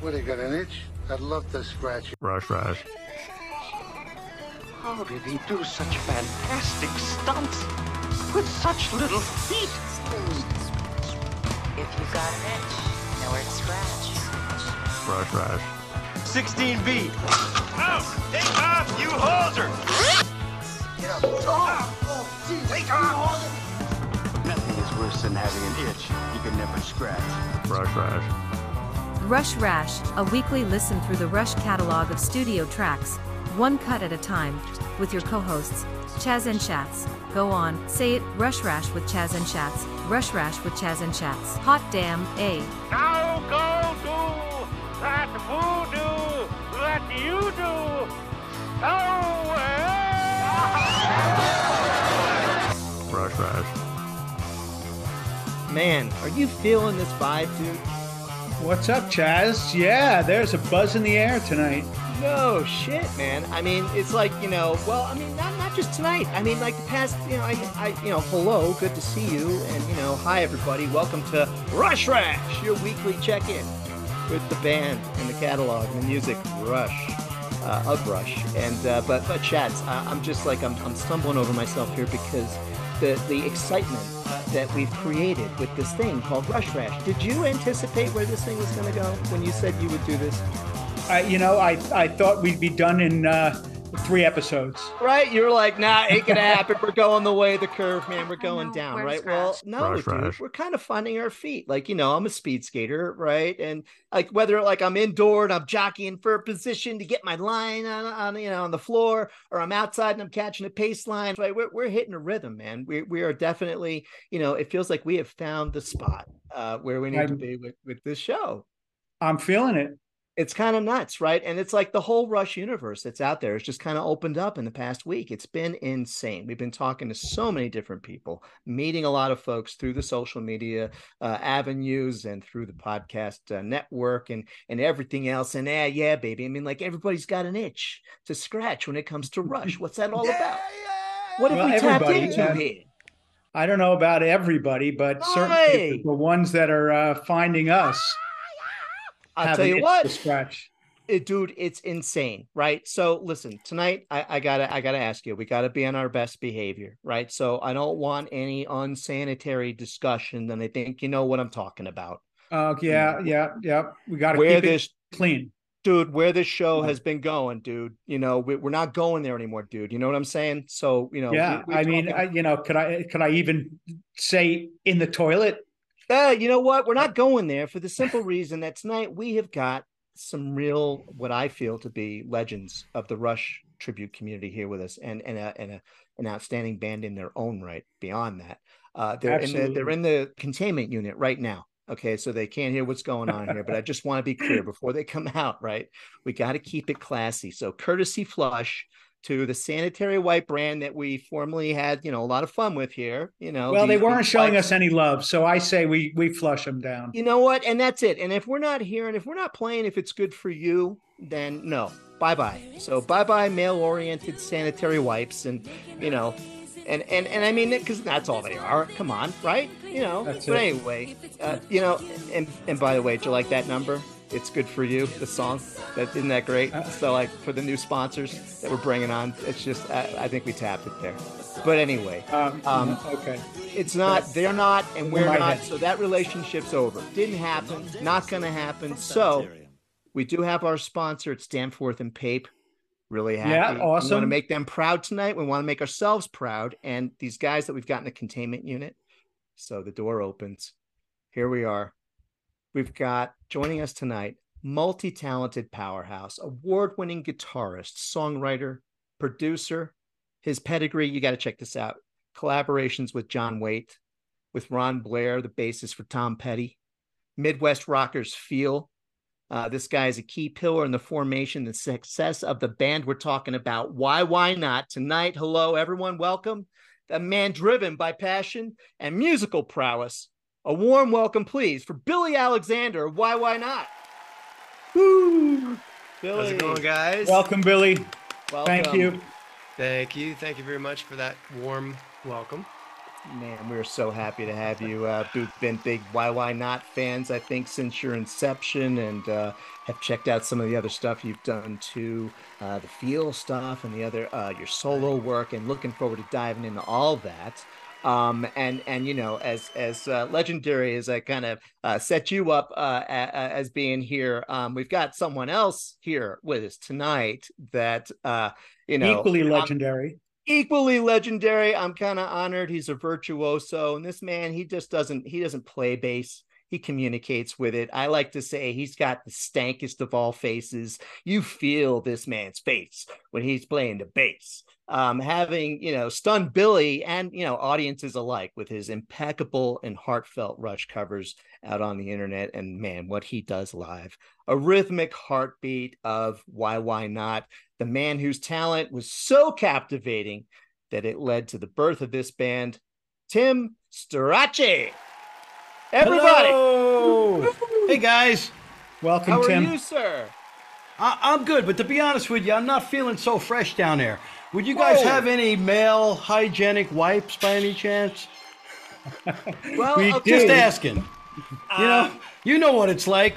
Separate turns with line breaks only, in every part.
What, you got an itch? I'd love to scratch you.
Rush, rush.
How did he do such fantastic stunts with such little feet?
If you got an itch, know where to scratch.
Rush, rush.
16B. Oh, take off, you hoser! Oh, Nothing is worse than having an itch you can never scratch.
Rush, rush.
Rush Rash, a weekly listen through the Rush catalog of studio tracks, one cut at a time, with your co hosts, Chaz and Schatz. Go on, say it, Rush Rash with Chaz and Schatz, Rush Rash with Chaz and Schatz. Hot damn, A.
Now go do that voodoo that you do. Oh,
Rush, rush.
Man, are you feeling this vibe, dude?
What's up, Chaz? Yeah, there's a buzz in the air tonight.
No shit, man. I mean, it's like you know. Well, I mean, not not just tonight. I mean, like the past. You know, I, I, you know, hello, good to see you, and you know, hi everybody. Welcome to Rush Rash, your weekly check-in with the band and the catalog and the music Rush. Uh, of Rush, and uh, but but Schatz, I, I'm just like I'm, I'm stumbling over myself here because the the excitement that we've created with this thing called Rush Rash. Did you anticipate where this thing was going to go when you said you would do this?
I, you know, I, I thought we'd be done in uh, three episodes.
Right? You're like, nah, ain't gonna happen. We're going the way of the curve, man. We're going
know,
down,
where's
right? Well, no,
Rush,
dude.
Rush.
We're kind of finding our feet. Like, you know, I'm a speed skater, right? And like whether like I'm indoor and I'm jockeying for a position to get my line on, on you know on the floor, or I'm outside and I'm catching a pace line, right? We're we're hitting a rhythm, man. We we are definitely, you know, it feels like we have found the spot uh where we need to
I'm-
be with, with this show
I'm feeling it.
It's kind of nuts, right? And it's like the whole Rush universe that's out there has just kind of opened up in the past week. It's been insane. We've been talking to so many different people, meeting a lot of folks through the social media uh, avenues and through the podcast uh, network and and everything else. And yeah, yeah, baby. I mean, like everybody's got an itch to scratch when it comes to Rush. What's that all about? What have
Well,
we tapped
everybody,
into
uh,
here?
I don't know about everybody, but certainly the ones that are uh, finding us
I'll tell you what.
scratch.
it, dude, it's insane, right? So listen, tonight I, I gotta I gotta ask you, we gotta be on our best behavior, right? So I don't want any unsanitary discussion, and I think you know what I'm talking about.
Oh yeah, yeah, yeah. We got to
Where
keep
this
it clean.
dude, where this show has been going, dude. You know, we, we're not going there anymore, dude. You know what I'm saying? So you know,
yeah,
we-
I mean, I, you know, could I could I even say in the toilet?
Uh, you know what? We're not going there for the simple reason that tonight we have got some real, what I feel to be legends of the Rush tribute community here with us, and and a, and a, an outstanding band in their own right. Beyond that, uh, they're in the they're in the containment unit right now. Okay, so they can't hear what's going on here, but I just want to be clear before they come out. Right, we got to keep it classy. So courtesy flush to the sanitary wipe brand that we formerly had, you know, a lot of fun with here. You know,
Well, they weren't showing us any love, so I say we we flush them down.
you know what? And that's it. And if we're not here and if we're not playing, if it's good for you, then no. Bye bye. So bye bye male oriented sanitary wipes and you know and and and I mean because that's all they are. Come on, right? You know.
That's
but
it.
anyway, uh, you know, and and by the way, do you like that number? It's good for you. The song. That isn't that great. So like for the new sponsors that we're bringing on, it's just I, I think we tapped it there. But anyway,
Um,
Um,
okay.
it's not they're not and we're not so that relationship's over. Didn't happen not gonna happen. So we do have our sponsor it's danforth and pape. Really happy.
Yeah,
we want to make them proud tonight. We want to make ourselves proud. And these guys that we've got in the containment unit so the door opens. Here we are. We've got joining us tonight multi-talented powerhouse award-winning guitarist songwriter producer his pedigree you got to check this out collaborations with john waite with ron blair the bassist for tom petty midwest rockers feel. Uh, this guy is a key pillar in the formation and success of the band we're talking about. Why why not? Tonight hello everyone welcome. A man driven by passion and musical prowess a warm welcome please for billy alexander why why not Woo! billy
How's it going, guys?
Welcome, Billy.
Welcome.
Thank you.
Thank you. Thank you very much for that warm welcome.
Man, we're so happy to have you. Uh, we've been big Why Why Not fans, I think, since your inception, and uh, have checked out some of the other stuff you've done too, uh, the feel stuff and the other uh, your solo work, and looking forward to diving into all that. Um, and and you know, as as uh, legendary as I kind of uh, set you up uh, as being here, um, we've got someone else here with us tonight that uh, you know
Equally legendary.
equally legendary. I'm kind of honored. He's a virtuoso, and this man, he just doesn't he doesn't play bass. He communicates with it. I like to say he's got the stankest of all faces. You feel this man's face when he's playing the bass. Um, having you know stunned Billy and you know audiences alike with his impeccable and heartfelt Rush covers out on the internet, and man, what he does live, a rhythmic heartbeat of why why not the man whose talent was so captivating that it led to the birth of this band, Tim Starace. Everybody,
Hello! hey guys,
Welcome,
how are you, sir?
I- I'm good, but to be honest with you, I'm not feeling so fresh down there. Would you guys
Whoa.
have any male hygienic wipes by any chance?
Well,
We
okay.
Just
Dude.
asking. You know, uh, you know what it's like.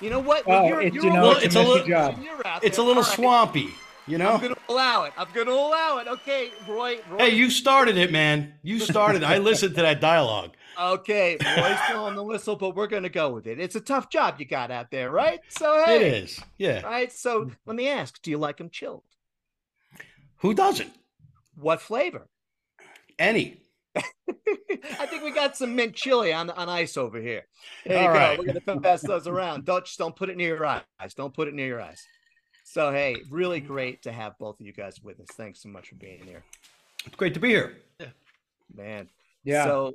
You know what?
Oh,
you're,
it's,
you're
you know,
all-
it's a
it's a little-
job.
It's a little
All right.
swampy. You know.
I'm gonna allow it. I'm gonna allow it. Okay, Roy. Roy
Hey, you started it, man. You started. I listened to that dialogue.
Okay, Roy's blowing the whistle, but we're gonna go with it. It's a tough job you got out there, right? So hey,
It is. Yeah.
Right. So let me ask: Do you like them chilled?
Who doesn't?
What flavor?
Any.
I think we got some mint chili on on ice over here. There you
All
go.
right.
We're gonna pass those around. Don't just don't put it near your eyes. Don't put it near your eyes. So hey, really great to have both of you guys with us. Thanks so much for being here,
It's great to be here.
man.
Yeah.
So,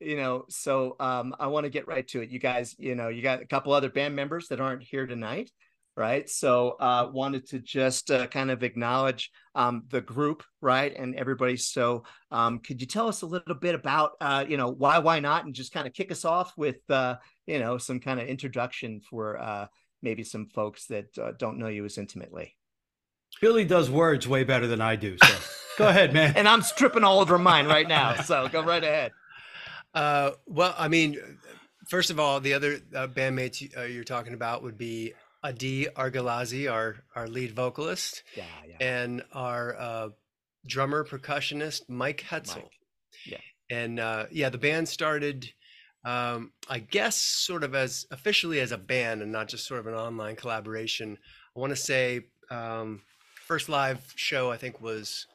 you know, so um, I want to get right to it. You guys, you know, you got a couple other band members that aren't here tonight, right? So, uh, wanted to just uh, kind of acknowledge um, the group, right, and everybody. So, um, could you tell us a little bit about, uh, you know, why, why not, and just kind of kick us off with, uh, you know, some kind of introduction for uh, maybe some folks that uh, don't know you as intimately.
Billy does words way better than I do. So go ahead, man.
And I'm stripping all over mine right now, so go right ahead.
Uh, well, I mean, first of all, the other uh, bandmates uh, you're talking about would be Adi Argalazi, our our lead vocalist,
Yeah, yeah.
and our uh, drummer percussionist Mike Hetzel.
Mike, yeah.
And uh, yeah, the band started, um, I guess, sort of as officially as a band and not just sort of an online collaboration. I want to say um, first live show I think was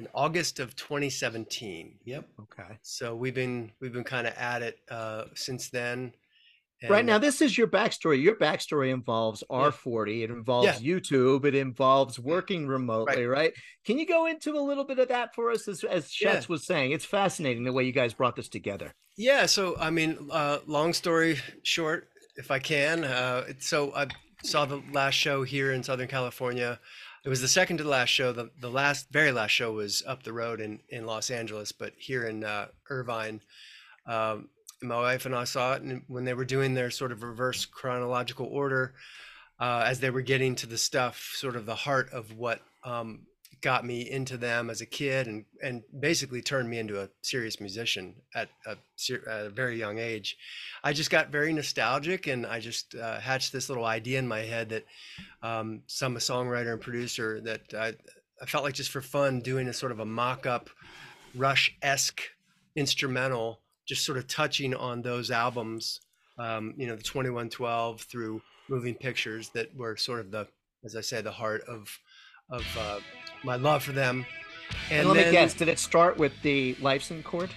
in August of 2017.
Yep.
Okay.
So we've been we've been kind of at it uh, since then.
Right now this is your backstory. Your backstory involves r40 it involves youtube. It involves working remotely right. can you go into a little bit of that for us? As, as
Yeah.
Was saying it's fascinating the way you guys brought this together.
Yeah, so I mean, uh, long story short, if I can, uh, so I saw the last show here in Southern California. It was the second to the last show. The the last, very last show was up the road in in Los Angeles, but here in uh, Irvine, um, my wife and I saw it, and when they were doing their sort of reverse chronological order, uh, as they were getting to the stuff, sort of the heart of what um, got me into them as a kid and and basically turned me into a serious musician at a, at a very young age. I just got very nostalgic and I just uh, hatched this little idea in my head that um, some songwriter and producer that I, I felt like just for fun doing a sort of a mock-up Rush esque instrumental, just sort of touching on those albums, um, you know, the 2112 through Moving Pictures that were sort of the, as I said, the heart of of uh, my love for them.
and,
And,
let me
then
guess did it start with the Lifeson chord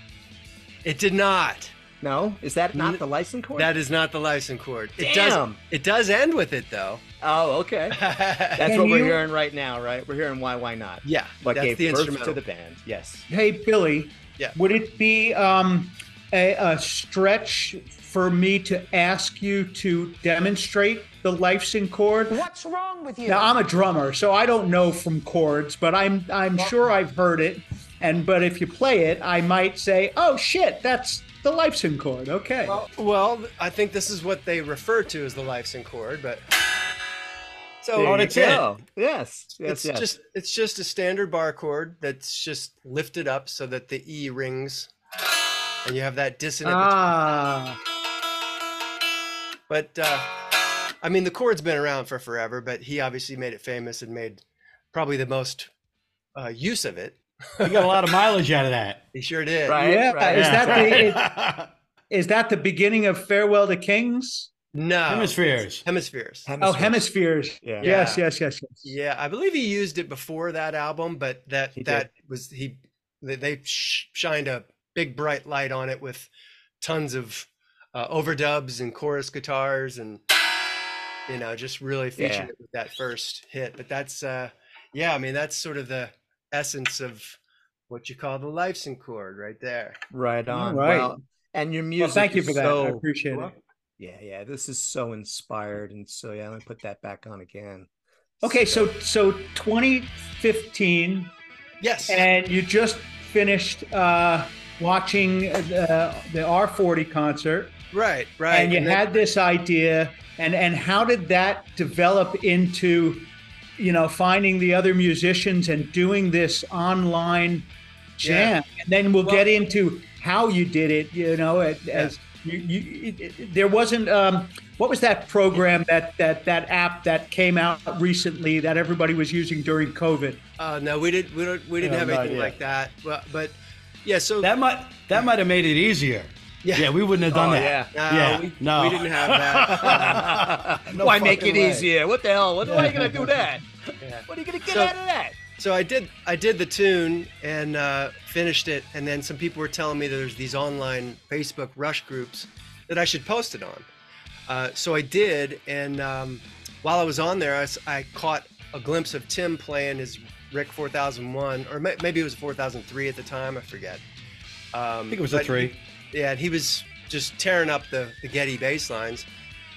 it did not.
no is that not the Lifeson chord
That is not the Lifeson chord. It
Damn.
does. It does end with it though.
oh okay that's
Can
what we're
you-
hearing right now right we're hearing why why not
yeah,
what
that's
gave
the
birth
instrumental.
to the band yes
Hey, Billy.
Yeah.
Would it be um, a, a stretch for me to ask you to demonstrate the Lifeson chord?
What's wrong with you?
Now I'm a drummer, so I don't know from chords, but I'm I'm sure I've heard it. And but if you play it, I might say, "Oh shit, that's the Lifeson chord." Okay.
Well, I think this is what they refer to as the Lifeson chord, but So
There you
that's
go. Yes. Yes.
it's
yes.
just it's just a standard bar chord that's just lifted up so that the E rings, and you have that dissonant.
Ah,
But uh, I mean, the chord's been around for forever, but he obviously made it famous and made probably the most uh, use of it.
he got a lot of mileage out of that.
He sure did.
Right.
yeah.
right.
Is that the
Right.
is that the beginning of Farewell to Kings?
No
Hemispheres.
Hemispheres.
Oh, Hemispheres.
Yeah.
Yes, yes, yes, yes.
Yeah, I believe he used it before that album, but that
He did.
that was he. They, they sh- shined a big bright light on it with tons of uh, overdubs and chorus guitars, and you know, just really featured
Yeah.
it with that first hit. But that's, uh, yeah, I mean, that's sort of the essence of what you call the Lifeson chord, right there.
Right on.
right.
Well, and your music.
Well, thank you for that. I
So,
appreciate it.
yeah, yeah. This is so inspired, and so yeah. Let me put that back on again.
Okay, so so 2015,
Yes.
and you just finished uh, watching uh, the R40 concert,
right, right.
and you
then-
had this idea, and and how did that develop into, you know, finding the other musicians and doing this online jam, and then we'll
Well-
get into how you did it. You know, as, as you, you it, it- there wasn't. Um, what was that program that that that app that came out recently that everybody was using during COVID?
Uh, no, we didn't. We don't. We didn't
Yeah,
have anything
idea.
like that. But, but yeah. So
That might that might have made it easier.
Yeah.
Yeah, we wouldn't have done
Oh,
that.
No,
yeah,
we,
no,
we didn't have that.
No
Why make it
way.
easier? What the hell? What, why are you gonna do that?
Yeah.
What are you gonna get
So-
out of that?
So I did. I did the tune and uh, finished it, and then some people were telling me that there's these online Facebook Rush groups that I should post it on. Uh, so I did, and um, while I was on there, I caught a glimpse of Tim playing his Rick 4001, or may- maybe it was 4003 at the time. I forget. Um,
I think it was a three.
Yeah, and he was just tearing up the, the Geddy bass lines.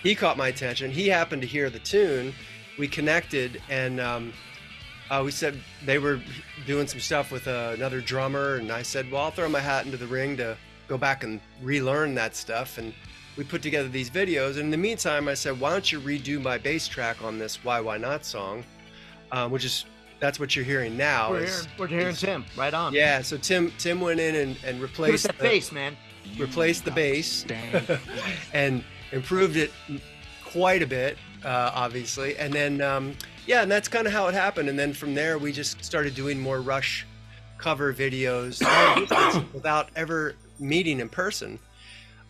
He caught my attention. He happened to hear the tune. We connected, and um, uh, we said they were doing some stuff with uh, another drummer, and I said, "Well, I'll throw my hat into the ring to go back and relearn that stuff." And we put together these videos. And in the meantime, I said, "Why don't you redo my bass track on this Why Why Not song?" Um, which is that's what you're hearing now.
We're
is-
hearing, we're hearing
is-
Tim. Right on.
Yeah, so Tim Tim went in and, and replaced
that
the-
bass, man.
replaced the bass and improved it quite a bit, uh, obviously. And then, um, yeah, and that's kind of how it happened. And then from there, we just started doing more Rush cover videos without ever meeting in person.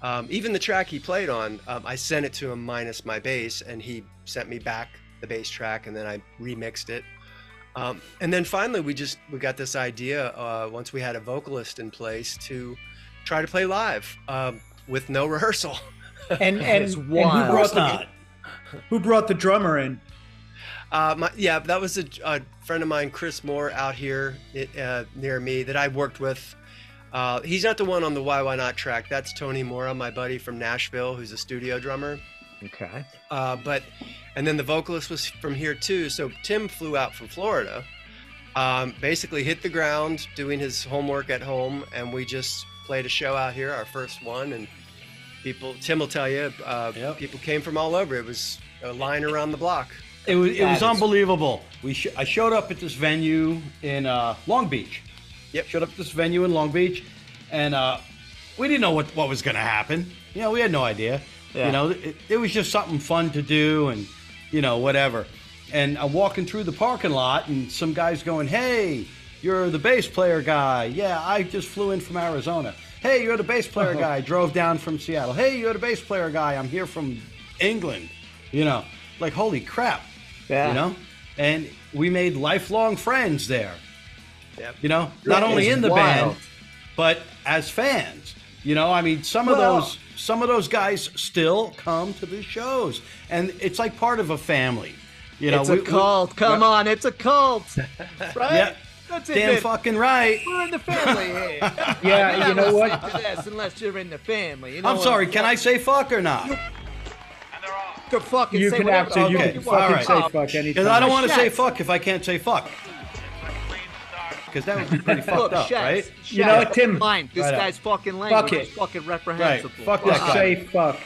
Um, even the track he played on, um, I sent it to him minus my bass, and he sent me back the bass track, and then I remixed it. Um, and then finally, we just we got this idea uh, once we had a vocalist in place to try to play live um, with no rehearsal.
And and, and who brought the
not.
who brought the drummer in?
Uh, my, yeah, that was a, a friend of mine, Chris Moore, out here it, uh, near me that I worked with. Uh, he's not the one on the Why Why Not track. That's Tony Mora, my buddy from Nashville, who's a studio drummer.
Okay.
Uh, but and then the vocalist was from here too. So Tim flew out from Florida, um, basically hit the ground doing his homework at home, and we just played a show out here, our first one, and people. Tim will tell you, uh,
Yep.
people came from all over. It was a line around the block.
It was it was unbelievable. We sh- I showed up at this venue in uh, Long Beach.
Yep.
Showed up at this venue in Long Beach, and uh, we didn't know what what was going to happen. You know, we had no idea.
Yeah.
You know, it, it was just something fun to do, and you know, whatever. And I'm walking through the parking lot, and some guys going, "Hey, you're the bass player guy. Yeah, I just flew in from Arizona. Hey, you're the bass player guy. Drove down from Seattle. Hey, you're the bass player guy. I'm here from England. You know, like holy crap.
Yeah.
You know, and we made lifelong friends there.
Yep.
You know, not
That
only in the
wild.
band, but as fans. You know, I mean, some of those some of those guys still come to the shows, and it's like part of a family. You know,
it's
we-
a
we-
cult. Come
yeah.
on, it's a cult. Right?
Yeah,
That's it.
damn
man.
fucking right.
We're in the family here.
Yeah,
You're
you know what?
to this unless you're in the family. You know
I'm
what
sorry. Can I say fuck or not?
Could fucking
You
say
can
whatever the
absolutely you
Okay,
can
you
fucking
right.
say fuck anytime.
Because I don't want to say fuck if I can't say fuck. Because that would be pretty fucked
Look,
up,
Schatz,
right?
Schatz,
You know what, Tim?
Fine. This
Right on.
guy's fucking lame.
Fuck
language
it.
is fucking
Right.
reprehensible.
Fuck
Just
that guy.
say fuck.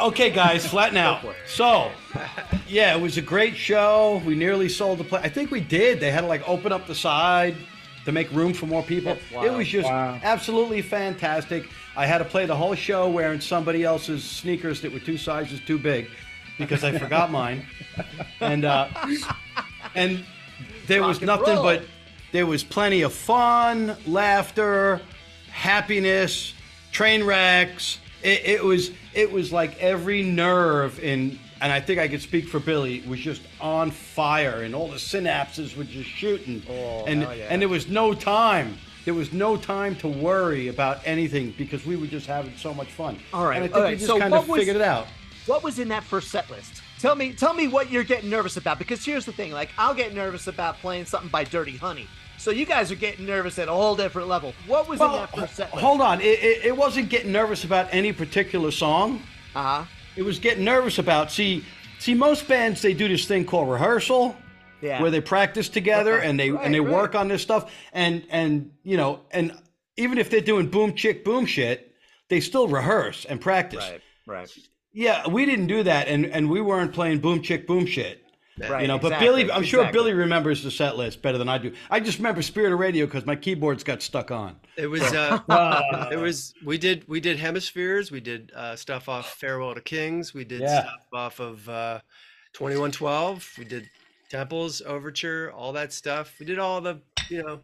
Okay, guys, flatten out. So, yeah, it was a great show. We nearly sold the place. I think we did. They had to like open up the side to make room for more people.
That's
It was just
Wow.
absolutely fantastic. I had to play the whole show wearing somebody else's sneakers that were two sizes too big because I forgot mine. And uh, and there was
Rock and
nothing but there was plenty of fun, laughter, happiness, train wrecks. It, it was it was like every nerve in, and I think I could speak for Billy, was just on fire, and all the synapses were just shooting.
Oh,
and
yeah.
and there was no time. There was no time to worry about anything because we were just having so much fun.
All right,
and I think
all
we just
so
kind of
was-
figured it out.
What was in that first set list? Tell me, tell me what you're getting nervous about. Because here's the thing: like, I'll get nervous about playing something by Dirty Honey. So you guys are getting nervous at a whole different level. What was in that first set
hold on. It, it, it wasn't getting nervous about any particular song.
Uh huh.
It was getting nervous about see see most bands they do this thing called rehearsal.
Yeah.
Where they practice together and they
Right,
and they
right.
work on this stuff and and you know and even if they're doing boom chick boom shit, they still rehearse and practice.
Right. Right.
Yeah, we didn't do that and and we weren't playing boom chick boom shit.
Right.
You know, but Billy, I'm sure
exactly.
Billy remembers the set list better than I do. I just remember Spirit of Radio because my keyboards got stuck on.
It was uh,
Uh,
it was we did we did hemispheres we did uh, stuff off farewell to kings we did
Yeah.
stuff off of uh, 2112 we did temples overture all that stuff we did all the you know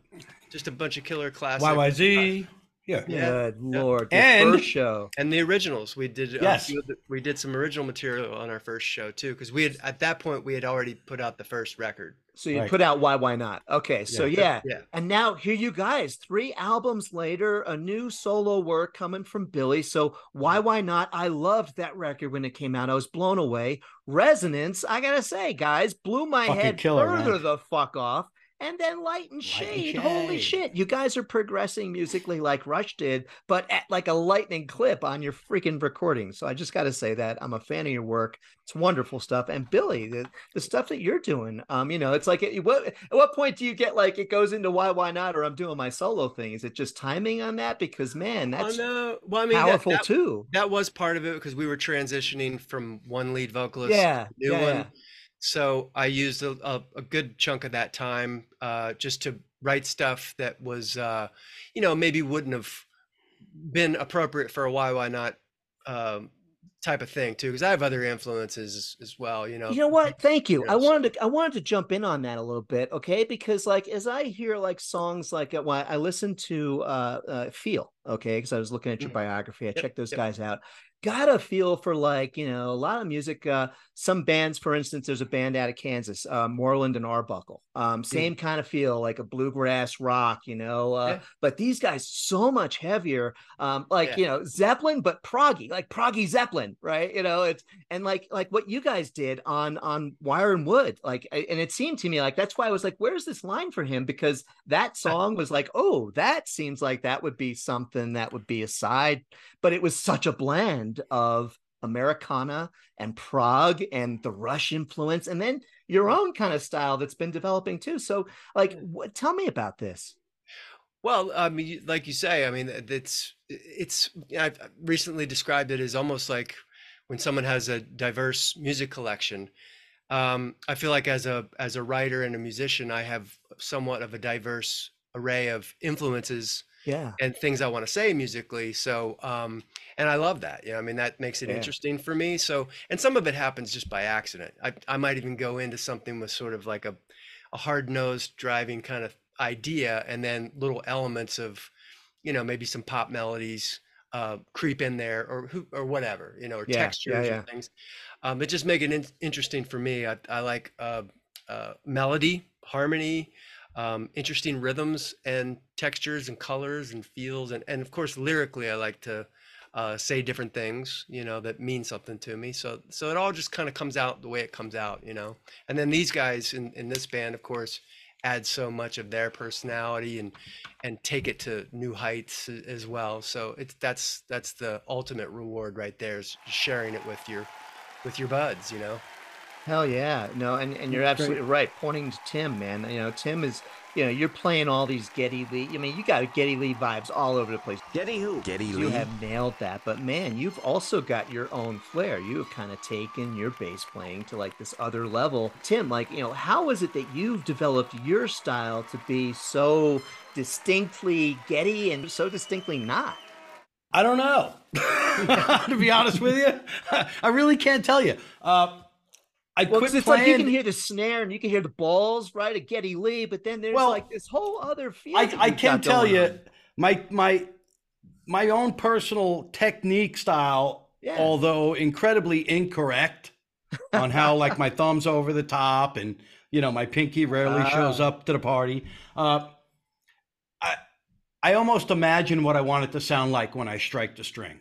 just a bunch of killer classics
YYZ. Yeah.
Yeah.
Good lord. The
And-
first show.
and the originals we did uh,
Yes.
few the- we did some original material on our first show too because we had at that point we had already put out the first record
So you
Right.
put out Why Why Not? Okay, so yeah.
yeah
And now here you guys, three albums later, a new solo work coming from Billy. So why why not? I loved that record when it came out. I was blown away. Resonance, I gotta say, guys, blew my
Fucking
head
killer,
further
man.
the fuck off. And then Light and Shade. Holy
Shade.
shit. You guys are progressing musically like Rush did, but at like a lightning clip on your freaking recording. So I just got to say that I'm a fan of your work. It's wonderful stuff. And Billy, the, the stuff that you're doing, um, you know, it's like at what, at what point do you get like it goes into why, why not, or I'm doing my solo thing? Is it just timing on that? Because man, that's
oh, no. well i mean that-
powerful
that,
too.
that was part of it because we were transitioning from one lead vocalist
Yeah.
to new
yeah,
one
yeah.
So I used a, a, a good chunk of that time uh, just to write stuff that was, uh, you know, maybe wouldn't have been appropriate for a why why not um, type of thing too. Because I have other influences as, as well. You know.
You know what? Thank you. I wanted to I wanted to jump in on that a little bit, okay? Because like as I hear like songs like well, I listen to uh, uh Feel, okay, because I was looking at your
Mhm.
biography. I
Yep,
checked those
yep.
guys out. Got a feel for like, you know, a lot of music. Uh some bands, for instance, there's a band out of Kansas, uh Moreland and Arbuckle. Um, same kind of feel, like a bluegrass rock, you know. Uh,
Mm. Yeah.
but these guys so much heavier. Um, like
Yeah.
you know, Zeppelin, but proggy, like proggy Zeppelin, right? You know, it's and like like what you guys did on on wire and wood like and it seemed to me like that's why i was like where's this line for him because that song was like oh that seems like that would be something that would be a side but it was such a blend of americana and prog and the rush influence and then your own kind of style that's been developing too so like what, tell me about this
Well, I mean, like you say, I mean, it's it's. I've recently described it as almost like when someone has a diverse music collection. Um, I feel like as a as a writer and a musician, I have somewhat of a diverse array of influences
yeah
and things I want to say musically. So, um, and I love that. You know, I mean, that makes it
Yeah.
interesting for me. So, and some of it happens just by accident. I, I might even go into something with sort of like a, a hard nosed driving kind of idea, and then little elements of, you know, maybe some pop melodies uh, creep in there, or who, or whatever, you know, or
Yeah, yeah,
textures
yeah.
or things. Um, it just make it in- interesting for me. I, I like uh, uh, melody, harmony, um, interesting rhythms and textures and colors and feels. And, and of course lyrically I like to uh, say different things you know that mean something to me. So so it all just kind of comes out the way it comes out you know? And then these guys in, in this band of course add so much of their personality and and take it to new heights as well. So it's that's that's the ultimate reward right there is sharing it with your with your buds you know
Hell yeah. No, and, and you're absolutely right. Pointing to Tim, man. You know, Tim is you know, you're playing all these Geddy Lee. I mean, you got Geddy Lee vibes all over the place.
Geddy who? Geddy
You
Lee.
You have nailed that, but man, you've also got your own flair. You have kind of taken your bass playing to like this other level. Tim, like, you know, how is it that you've developed your style to be so distinctly Geddy and so distinctly not?
I don't know. to be honest with you, I really can't tell you. Uh, I
Well,
quit
it's
playing.
like you can hear the snare and you can hear the balls, right, of Geddy Lee, but then there's
Well,
like this whole other feel.
I, I can tell you
on.
my my my own personal technique style,
Yeah.
although incredibly incorrect on how like my thumbs over the top and you know my pinky rarely shows
Ah.
up to the party. Uh, I I almost imagine what I want it to sound like when I strike the string.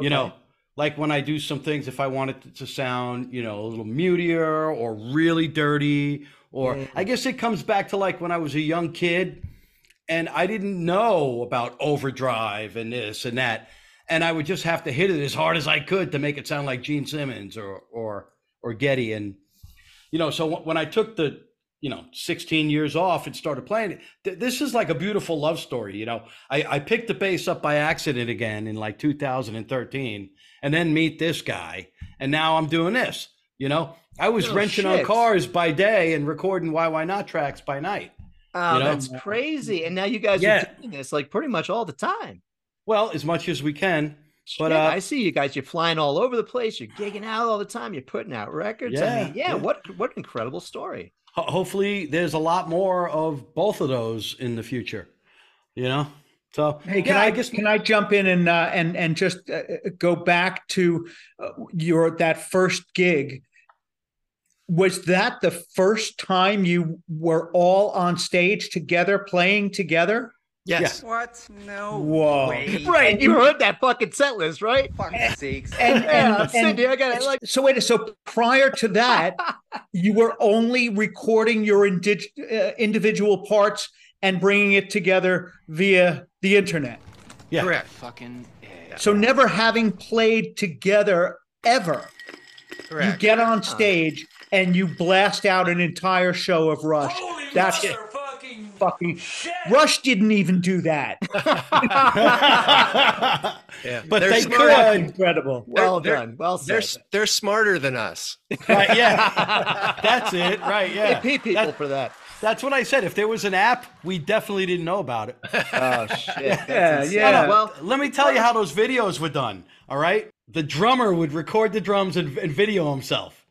You know,
Okay.
Like when I do some things, if I want it to sound, you know, a little mutier or really dirty, or
Yeah.
I guess it comes back to like when I was a young kid and I didn't know about overdrive and this and that. And I would just have to hit it as hard as I could to make it sound like Gene Simmons or, or, or Geddy. And, you know, so when I took the, you know, 16 years off and started playing it, th- this is like a beautiful love story. You know, I, I picked the bass up by accident again in like 2013 and then meet this guy. And now I'm doing this, you know, I was
Oh,
wrenching on cars by day and recording Why Why Not tracks by night.
Oh,
you know?
that's crazy. And now you guys
Yeah.
are doing this like pretty much all the time.
Well, as much as we can. But
Shit,
uh,
I see you guys. You're flying all over the place. You're gigging out all the time. You're putting out records. I
Yeah,
mean, yeah,
yeah.
What what an incredible story.
hopefully there's a lot more of both of those in the future, you know? So,
Hey, can
yeah,
I,
guess
can I jump in and uh, and and just uh, go back to uh, your that first gig? Was that the first time you were all on stage together, playing together?
Yes.
What? No.
Whoa!
way.
Right. You heard that fucking set list, right?
Fuck sakes.
And,
Yeah,
and,
I'm
and-
Cindy. I got it. Like,
so wait. So prior to that, you were only recording your indig- uh, individual parts and bringing it together via the internet.
Yeah.
Correct.
Fucking. Yeah.
So never having played together ever.
Correct.
You get on uh. stage and you blast out an entire show of Rush. That's
fucking
fucking Rush didn't even do that.
Yeah.
But
they're
they
smart.
could.
Incredible.
well
they're-
done. Well
They're
said.
s- they're smarter than us.
right, yeah. That's it. Right, Yeah.
They pay people
That-
for that.
That's what I said. If there was an app, we definitely didn't know about it.
Oh shit. That's
Yeah,
insane.
yeah.
Well,
Let me tell you how those videos were done. All right. The drummer would record the drums and, and video himself.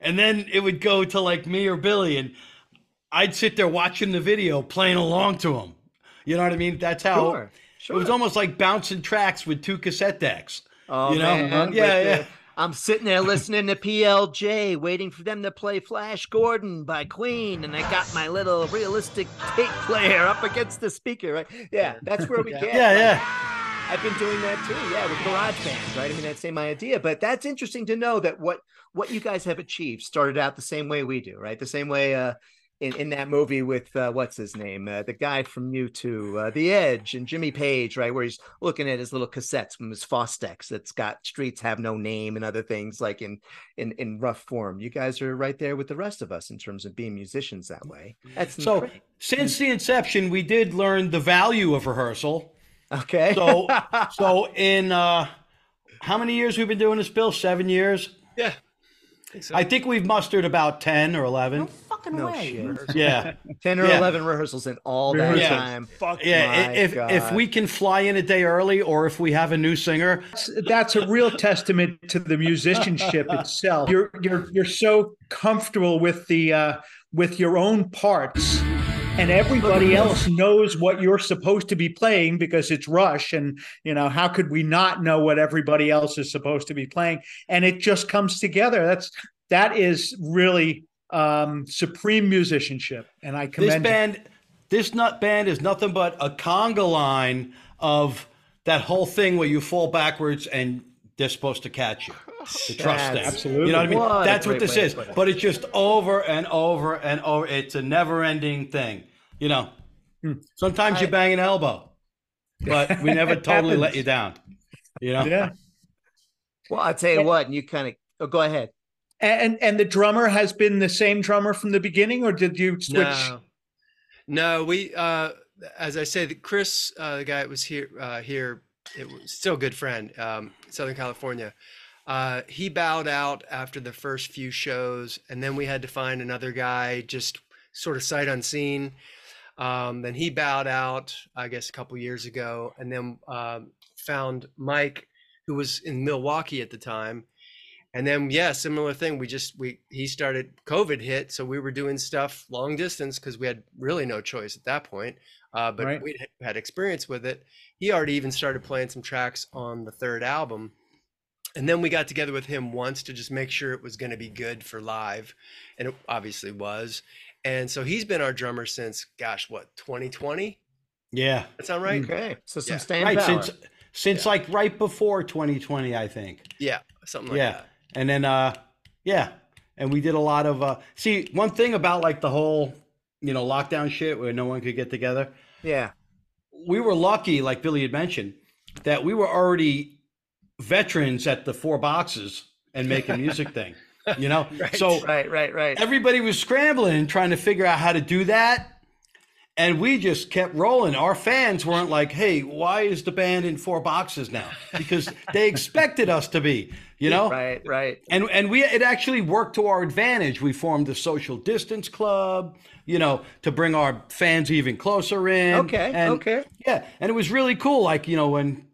And then it would go to like me or Billy, and I'd sit there watching the video, playing along to him. You know what I mean? That's how
Sure, sure.
it was almost like bouncing tracks with two cassette decks.
Oh
you know?
man,
Yeah, yeah.
the- I'm sitting there listening to PLJ, waiting for them to play Flash Gordon by Queen, and I got my little realistic tape player up against the speaker. Right? Yeah, that's where we get.
Yeah,
like,
yeah.
I've been doing that too. Yeah, with garage bands, right? I mean, that same idea. But that's interesting to know that what what you guys have achieved started out the same way we do, right? The same way. uh in, in that movie with uh, what's his name, uh, the guy from U2, uh, The Edge, and Jimmy Page, right, where he's looking at his little cassettes from his Fostex that's got "Streets Have No Name" and other things like in in in rough form. You guys are right there with the rest of us in terms of being musicians that way. That's
So
great.
since the inception, we did learn the value of rehearsal.
okay.
So so in uh how many years we've been doing this, Bill? Seven years?
Yeah. I think so.
I think we've mustered about ten or eleven.
Fucking
no
way.
shit.
Yeah.
Ten or
Yeah.
eleven rehearsals in all that
Yeah.
time.
Yeah,
My
i- if if we can fly in a day early, or if we have a new singer,
That's, that's a real testament to the musicianship itself. You're you're you're so comfortable with the uh, with your own parts, and everybody else knows what you're supposed to be playing because it's Rush, and you know how could we not know what everybody else is supposed to be playing? And it just comes together. That's that is really um, supreme musicianship, and I
this
commend you.
band, this nut band is nothing but a conga line of that whole thing where you fall backwards and they're supposed to catch you. The trust thing.
Absolutely.
You know what I mean?
What
That's what this is.
it.
But it's just over and over and over. It's a never ending thing. You know,
Hmm.
sometimes you bang an elbow, but we never totally let you down. You know?
Yeah.
Well, I'll tell you what, and you kind of oh, go ahead.
And and the drummer has been the same drummer from the beginning, or did you switch?
No. No, we uh as I say, the Chris, uh, the guy that was here uh, here, it was still a good friend, um, Southern California. Uh, he bowed out after the first few shows, and then we had to find another guy, just sort of sight unseen. Um, then he bowed out, I guess, a couple years ago, and then um, found Mike, who was in Milwaukee at the time. And then, yeah, similar thing. We just we he started COVID hit, so we were doing stuff long distance because we had really no choice at that point. Uh, but
Right.
we had experience with it. He already even started playing some tracks on the third album, and then we got together with him once to just make sure it was going to be good for live, and it obviously was. And so he's been our drummer since, gosh, what, 2020?
Yeah.
That sound right?
Okay, so some
Yeah.
staying
Right.
power.
Since since like right before 2020, I think.
Yeah, something like
yeah.
that.
And then uh yeah. And we did a lot of uh see one thing about like the whole, you know, lockdown shit where no one could get together.
yeah,
We were lucky, like Billy had mentioned, that we were already veterans at the four boxes and making music thing. You know?
Right.
So
right, right, right.
everybody was scrambling trying to figure out how to do that. And we just kept rolling. Our fans weren't like, hey, why is the band in four boxes now? Because they expected us to be, you know?
Right, right.
And and we it actually worked to our advantage. We formed a social distance club, you know, to bring our fans even closer in.
Okay,
And-
okay.
Yeah. And it was really cool. Like, you know, when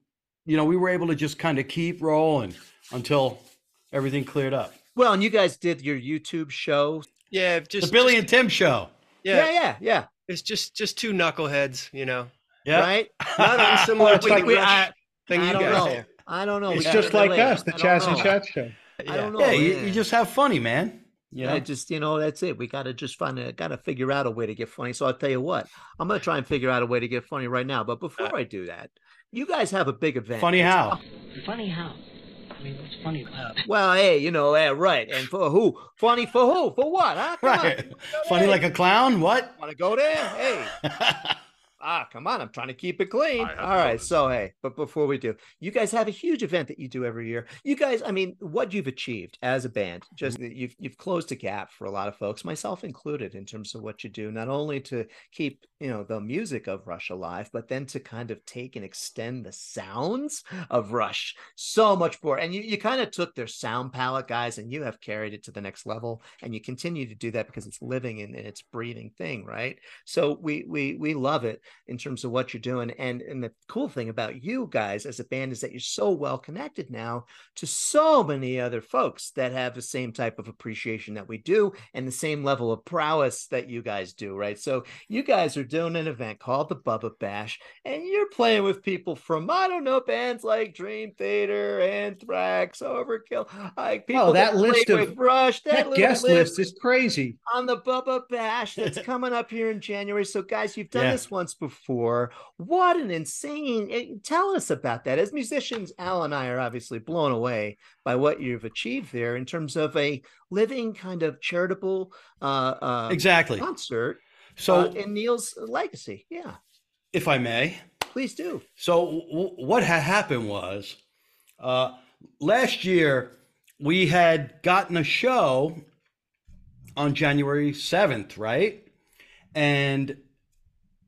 you know, we were able to just kind of keep rolling until everything cleared up.
Well, and you guys did your YouTube show.
Yeah, just
The
just
Billy
just-
and Tim show.
yeah,
Yeah, yeah, yeah.
It's just just two knuckleheads, you know.
Yeah.
Right.
Not unsimilar
it's
to
like
the
we-
I-
thing
I
you
don't
guys
know.
do.
I don't know.
It's
We
just like us, the
I
Chaz and
know.
Chat show.
I don't know.
Yeah, you,
yeah.
you just have funny, man. You know?
I just, you know, that's it. We got to just find a, got to figure out a way to get funny. So I'll tell you what, I'm going to try and figure out a way to get funny right now. But uh, before I do that, you guys have a big event.
funny
It's-
how?
Funny how? I mean, what's funny about it?
Well, hey, you know, yeah, right. And for who? Funny for who? For what? Huh? Come
Right. Funny like a clown? What?
Want to go there? Hey. Ah, come on. I'm trying to keep it clean. All right. So, hey, but before we do, you guys have a huge event that you do every year. You guys, I mean, what you've achieved as a band, just that you've you've closed a gap for a lot of folks, myself included, in terms of what you do, not only to keep, you know, the music of Rush alive, but then to kind of take and extend the sounds of Rush so much more. And you, you kind of took their sound palette, guys, and you have carried it to the next level. And you continue to do that because it's living and, and it's breathing thing, right? So we we we love it in terms of what you're doing. And and the cool thing about you guys as a band is that you're so well connected now to so many other folks that have the same type of appreciation that we do and the same level of prowess that you guys do, right? So you guys are doing an event called the Bubba Bash, and you're playing with people from I don't know bands like Dream Theater, Anthrax, Overkill, like oh, people
Oh, that
played
list of-
Rush, that,
That guest list is crazy.
on the Bubba Bash that's coming up here in January. So, guys, you've done
Yeah.
this once before. What an insane! eh, Tell us about that. As musicians, Al and I are obviously blown away by what you've achieved there in terms of a living kind of charitable uh, uh,
Exactly.
concert.
So,
uh, in Neil's legacy. Yeah,
if I may,
please do.
So w- what had happened was uh, last year we had gotten a show on January seventh, right? And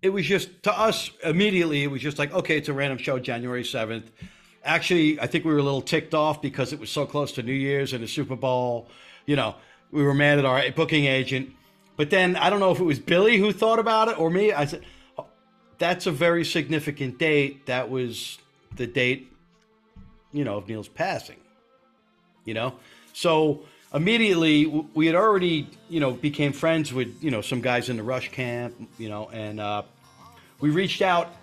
it was just to us immediately. It was just like, okay, it's a random show, January seventh. Actually, I think we were a little ticked off because it was so close to New Year's and the Super Bowl. You know, we were mad at our booking agent. But then I don't know if it was Billy who thought about it or me. I said, oh, that's a very significant date. That was the date, you know, of Neil's passing. You know, so immediately we had already, you know, became friends with, you know, some guys in the Rush camp, you know, and uh, we reached out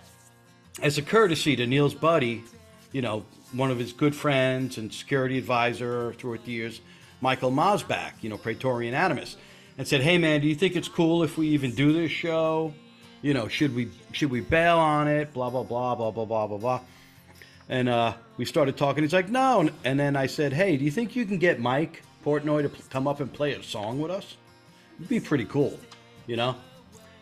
as a courtesy to Neil's buddy, you know, one of his good friends and security advisor throughout the years, Michael Mosbach, you know, Praetorian Animus, and said, "Hey, man, do you think it's cool if we even do this show? You know, should we should we bail on it? Blah blah blah blah blah blah blah blah." And uh, we started talking. He's like, "No," and- and then I said, "Hey, do you think you can get Mike Portnoy to come up and play a song with us? It'd be pretty cool, you know?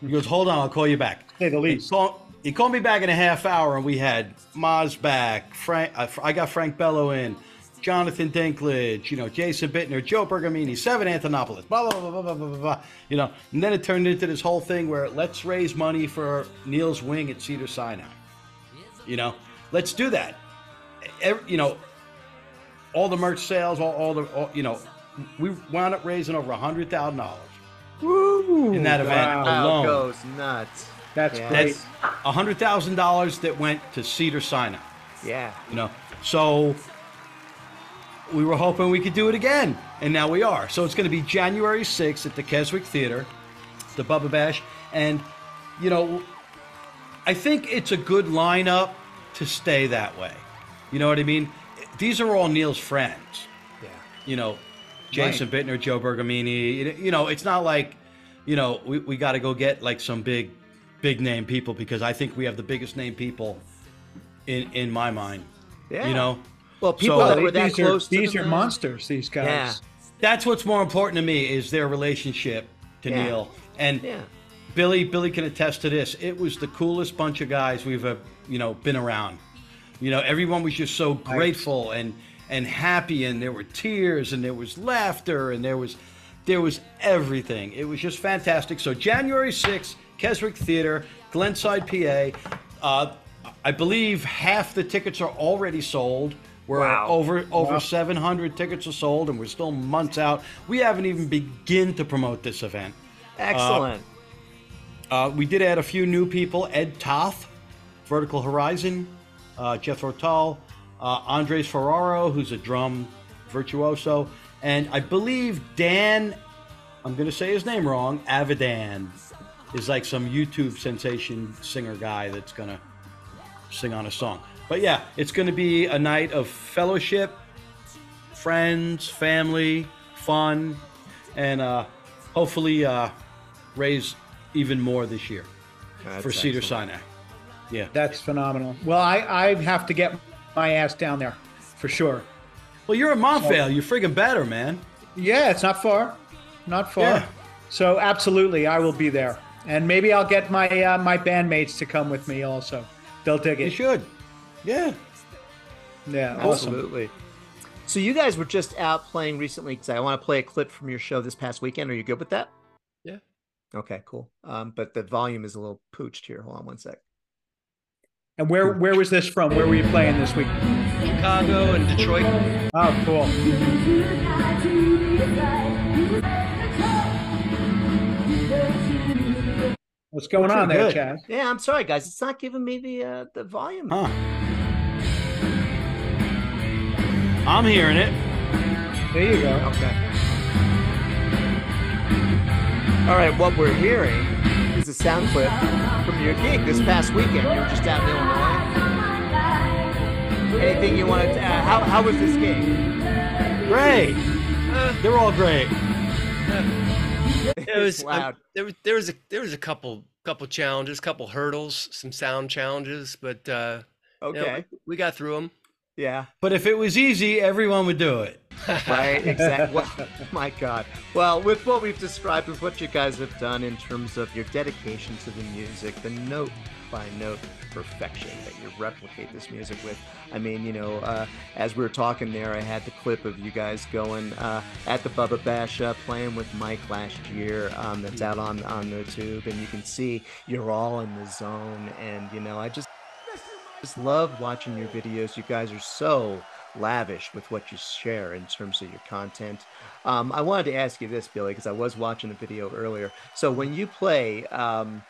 He goes, hold on, I'll call you back.
Say the least.
He called, he called me back in a half hour, and we had Maz back. Frank, uh, I got Frank Bello in, Jonathan Dinklage, you know, Jason Bittner, Joe Bergamini, Seven Antonopoulos, blah, blah, blah, blah, blah, blah, blah, you know. And then it turned into this whole thing where let's raise money for Neil's wing at Cedar Sinai. You know, let's do that. Every, you know, all the merch sales, all, all the, all, you know, we wound up raising over a hundred thousand dollars
Woo!
in that event
Wow,
alone.
goes nuts.
That's
Yeah.
great.
That's a hundred thousand dollars that went to Cedar Sinai.
Yeah.
You know, so we were hoping we could do it again, and now we are. So it's going to be January 6th at the Keswick Theater, the Bubba Bash, and you know, I think it's a good lineup to stay that way. You know what I mean? These are all Neil's friends.
Yeah.
You know, Jason Bittner, Joe Bergamini. you know- it's not like, you know, we, we got to go get like some big, big name people because I think we have the biggest name people in in my mind.
Yeah.
You know,
Well, people
So-
that were that
these are
to
these
them,
are monsters. These guys.
Yeah.
that's what's more important to me is their relationship to
Yeah.
Neil and
Yeah.
Billy. Billy can attest to this. It was the coolest bunch of guys we've uh, you know been around. You know, everyone was just so grateful and and happy, and there were tears, and there was laughter, and there was there was everything. It was just fantastic. So January sixth, Keswick Theater, Glenside, PA. Uh, I believe half the tickets are already sold. We're
Wow.
over over
Wow.
700 tickets are sold, and we're still months out. We haven't even begin to promote this event.
Excellent.
Uh, we did add a few new people: Ed Toth, Vertical Horizon, uh, Jethro Tull, uh, Andres Forero, who's a drum virtuoso, and I believe Dan. I'm going to say his name wrong. Avidan is like some YouTube sensation singer guy that's going to sing on a song. But yeah, it's going to be a night of fellowship, friends, family, fun, and uh, hopefully uh, raise even more this year
That's
for Cedar
excellent.
Sinai. Yeah.
That's phenomenal. Well, I I have to get my ass down there for sure.
Well, you're in Montvale. You're friggin' better, man.
Yeah, it's not far, not far.
Yeah.
So absolutely, I will be there, and maybe I'll get my uh, my bandmates to come with me also. They'll dig it.
You should. Yeah.
Yeah, awesome.
Absolutely. So you guys were just out playing recently because I want to play a clip from your show this past weekend. Are you good with that?
Yeah.
Okay, cool. Um, but the volume is a little pooched here. Hold on one sec.
And where where was this from? Where were you playing this week?
Chicago and Detroit.
Oh, cool. What's going on there,
good.
Chaz?
Yeah, I'm sorry, guys. It's not giving me the uh, the volume.
Huh. I'm hearing it.
There you go.
Okay. All right, what we're hearing is a sound clip from your gig this past weekend. You were just out in Illinois. Anything you wanted to uh, how, how was this gig?
Great. They're all great.
It was um,
loud.
there was there was a there was a couple couple challenges, couple hurdles, some sound challenges, but uh, you know,
Okay.
we, we got through them.
Yeah.
But if it was easy, everyone would do it.
Right, exactly. Well, my God. Well, with what we've described, with what you guys have done in terms of your dedication to the music, the note by note perfection that you replicate this music with. I mean, you know, uh, as we were talking there, I had the clip of you guys going uh, at the Bubba Bash uh, playing with Mike last year. Um, that's out on on the tube, and you can see you're all in the zone. And you know, I just just love watching your videos. You guys are so lavish with what you share in terms of your content. Um, I wanted to ask you this, Billy, because I was watching the video earlier. So when you play um,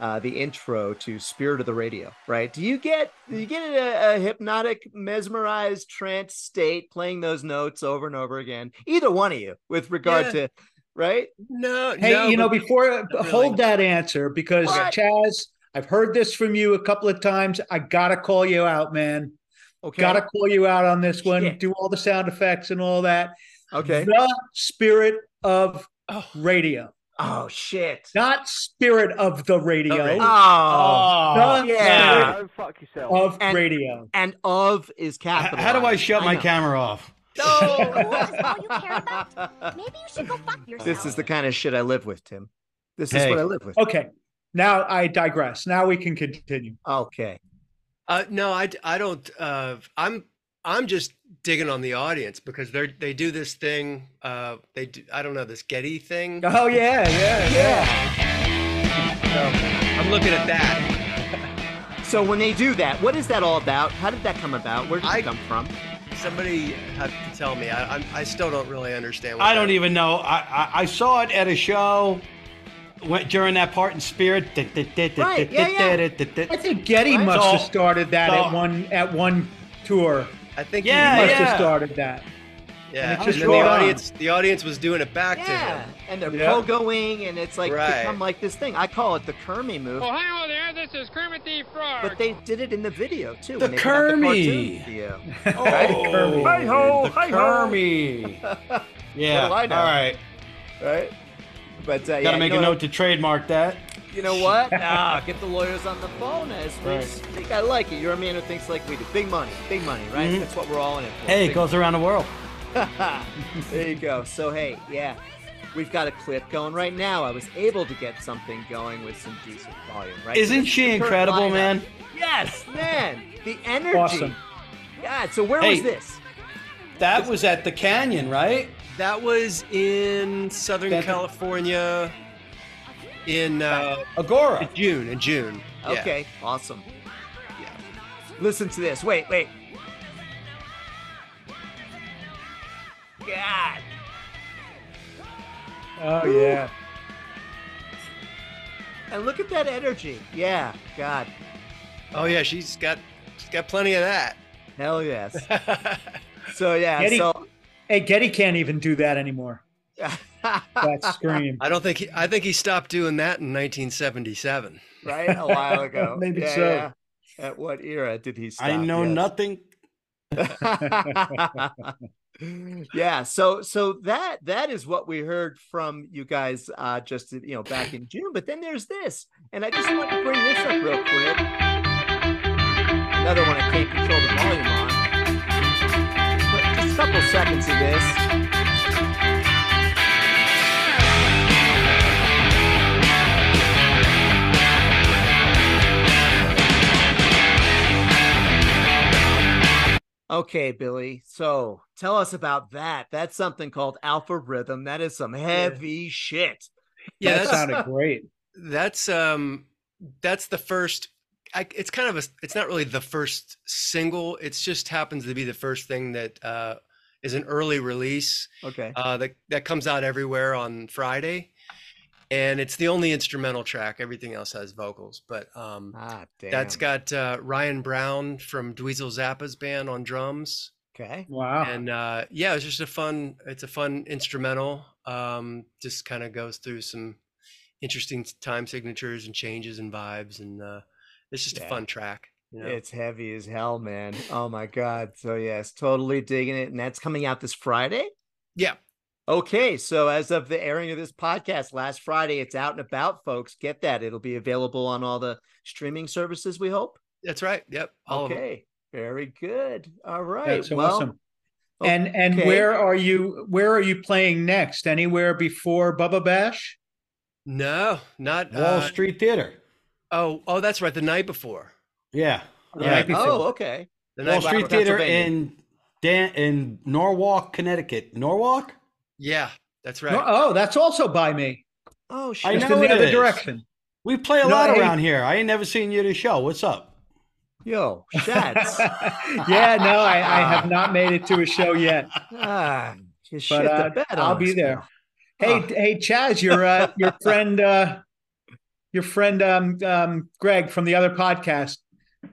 uh, the intro to Spirit of the Radio, right? Do you get do you get a, a hypnotic, mesmerized trance state playing those notes over and over again? Either one of you, with regard
Yeah.
to right?
No,
Hey,
no,
you know, before
not
hold that answer because
What?
Chaz, I've heard this from you a couple of times. I gotta call you out, man.
Okay.
Gotta call you out on this one.
Shit.
Do all the sound effects and all that.
Okay.
The spirit of
Oh.
radio,
Oh shit.
not spirit of the radio.
Oh, radio.
Oh,
The oh,
yeah.
spirit
fuck yourself.
of
And-
radio.
And of is
H-
capital.
How do I shut my camera off?
No.
all you care about? Maybe you should go fuck yourself.
This is the kind of shit I live with, Tim. This is what I live with.
Okay. Now I digress. Now we can continue.
Okay.
Uh, no, I don't. Uh, I'm I'm just digging on the audience because they're they do this thing. Uh, they do, I don't know this Geddy thing.
Oh yeah, yeah,
yeah.
So I'm looking at that.
So when they do that, what is that all about? How did that come about? Where did it come from?
Somebody had to tell me. I, I'm, I still don't really understand. What
I don't
that-
even know. I, I I saw it at a show went during that part in Spirit.
Right, yeah, yeah. I think Geddy
Right.
must
So-
have started that
so-
at one at one tour.
I think
Yeah,
he must
yeah.
have started that.
Yeah,
And it
and
just
then the
rolled on.
audience, the audience was doing it back to him.
and they're
Yeah.
pogoing, and it's like
Right.
become like this thing. I call it the Kermie move.
Oh, hello there. This is Kermit the Frog.
But they did it in the video too.
The
when they put out the
Kermie.
cartoon video.
Oh,
ho,
the
hey ho.
Kermie. Yeah.
What do I know?
All right.
Right. But uh,
Got to
yeah,
make
no,
a note to trademark that.
You know what? ah, get the lawyers on the phone as we
Right.
speak. I like it. You're a man who thinks like we do. Big money, big money, right?
Mhm.
That's what we're all in it for.
Hey, it
Big
goes around the world.
there you go. So hey, yeah, we've got a clip going right now. I was able to get something going with some decent volume, right?
Isn't she incredible,
lineup.
man?
Yes, man. The energy.
Awesome.
God. So where
Hey.
was this?
That was at the Canyon, right?
That was in Southern
That-
California in uh,
Agoura.
in June. In June. Yeah.
Okay, awesome.
Yeah.
Listen to this. Wait, wait. God.
Oh yeah.
And look at that energy. Yeah, God.
Oh yeah, she's got she's got plenty of that.
Hell yes. so yeah,
Geddy,
so
hey, Geddy can't even do that anymore. That scream.
I don't think he, I think he stopped doing that in 1977.
right a while ago.
Maybe
Yeah,
so.
yeah. At what era did he stop?
I know
Yes.
nothing.
yeah so so that that is what we heard from you guys uh just you know back in june but then there's this and i just want to bring this up real quick another one i can't control the volume on but just a couple seconds of this Okay, Billy. So tell us about that. That's something called Alpha Rhythm. That is some heavy shit.
Yeah,
that sounded great.
that's um that's the first I, it's kind of a it's not really the first single it's just happens to be the first thing that uh is an early release
Okay.
uh that that comes out everywhere on friday and it's the only instrumental track everything else has vocals but um
ah, damn.
that's got uh ryan brown from dweezil zappa's band on drums
okay.
Wow.
and uh yeah it's just a fun it's a fun instrumental um just kind of goes through some interesting time signatures and changes and vibes and uh it's just
Yeah.
a fun track you know?
It's heavy as hell, man. Oh my god. So yes, totally digging it. And that's coming out this Friday.
yeah
Okay, so as of the airing of this podcast last Friday, it's out and about, folks. Get that. It'll be available on all the streaming services, we hope.
that's right yep all
okay. Very good. All right.
That's
well,
awesome. And and
okay.
where are you? Where are you playing next? Anywhere before Bubba Bash?
no not
Wall
uh,
Street Theater.
Oh oh that's right the night before
Yeah.
The
Yeah.
night before.
Oh, okay.
the
Wall
night
Street
before.
Theater in Dan in Norwalk, Connecticut. Norwalk?
yeah that's right
No- Oh, that's also by me.
Oh shit.
I
Just
know
in the other
is.
direction.
We play a
No,
lot
hey-
around here. I ain't never seen you at a show. What's up?
Yo, Schatz.
yeah, no, I, I have not made it to a show yet,
ah, you shit
but uh,
the bed
I'll be there.
now.
Hey,
Huh.
hey, Chaz, your uh, your friend, uh, your friend um, um, Greg from the other podcast.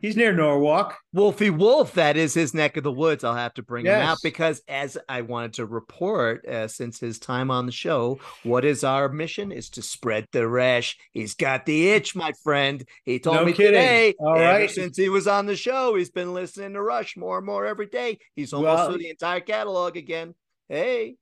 He's near Norwalk.
Wolfie Wolf, that is his neck of the woods. I'll have to bring him out because, as I wanted to report uh, since his time on the show, what is our mission? Is to spread the rash. He's got the itch, my friend. He told
No
me
kidding.
today.
All right.
since he was on the show, he's been listening to Rush more and more every day. He's almost
Well-
through the entire catalog again. Hey,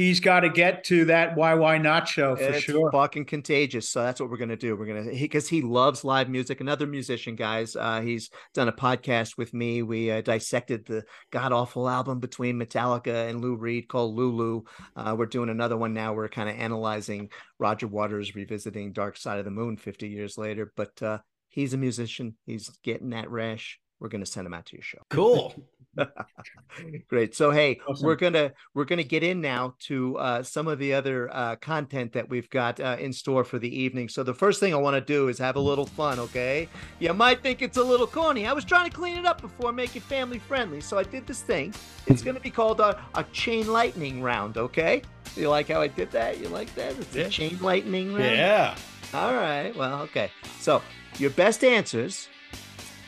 He's got to get to that YYNOT show for
it's
sure.
fucking contagious. So that's what we're gonna do. We're gonna because he, loves live music. Another musician, guys. Uh, he's done a podcast with me. We uh, dissected the god awful album between Metallica and Lou Reed called Lulu. Uh, we're doing another one now. We're kind of analyzing Roger Waters revisiting Dark Side of the Moon 50 years later. But uh, he's a musician. He's getting that rash. We're gonna send him out to your show.
Cool.
Great. So hey,
Awesome.
we're gonna we're gonna get in now to uh, some of the other uh, content that we've got uh, in store for the evening. So the first thing I want to do is have a little fun. Okay, you might think it's a little corny. I was trying to clean it up before, make it family friendly. So I did this thing. It's gonna be called a, a chain lightning round. Okay, you like how I did that? You like that? It's a chain lightning round.
Yeah.
All right. Well, okay. So your best answers,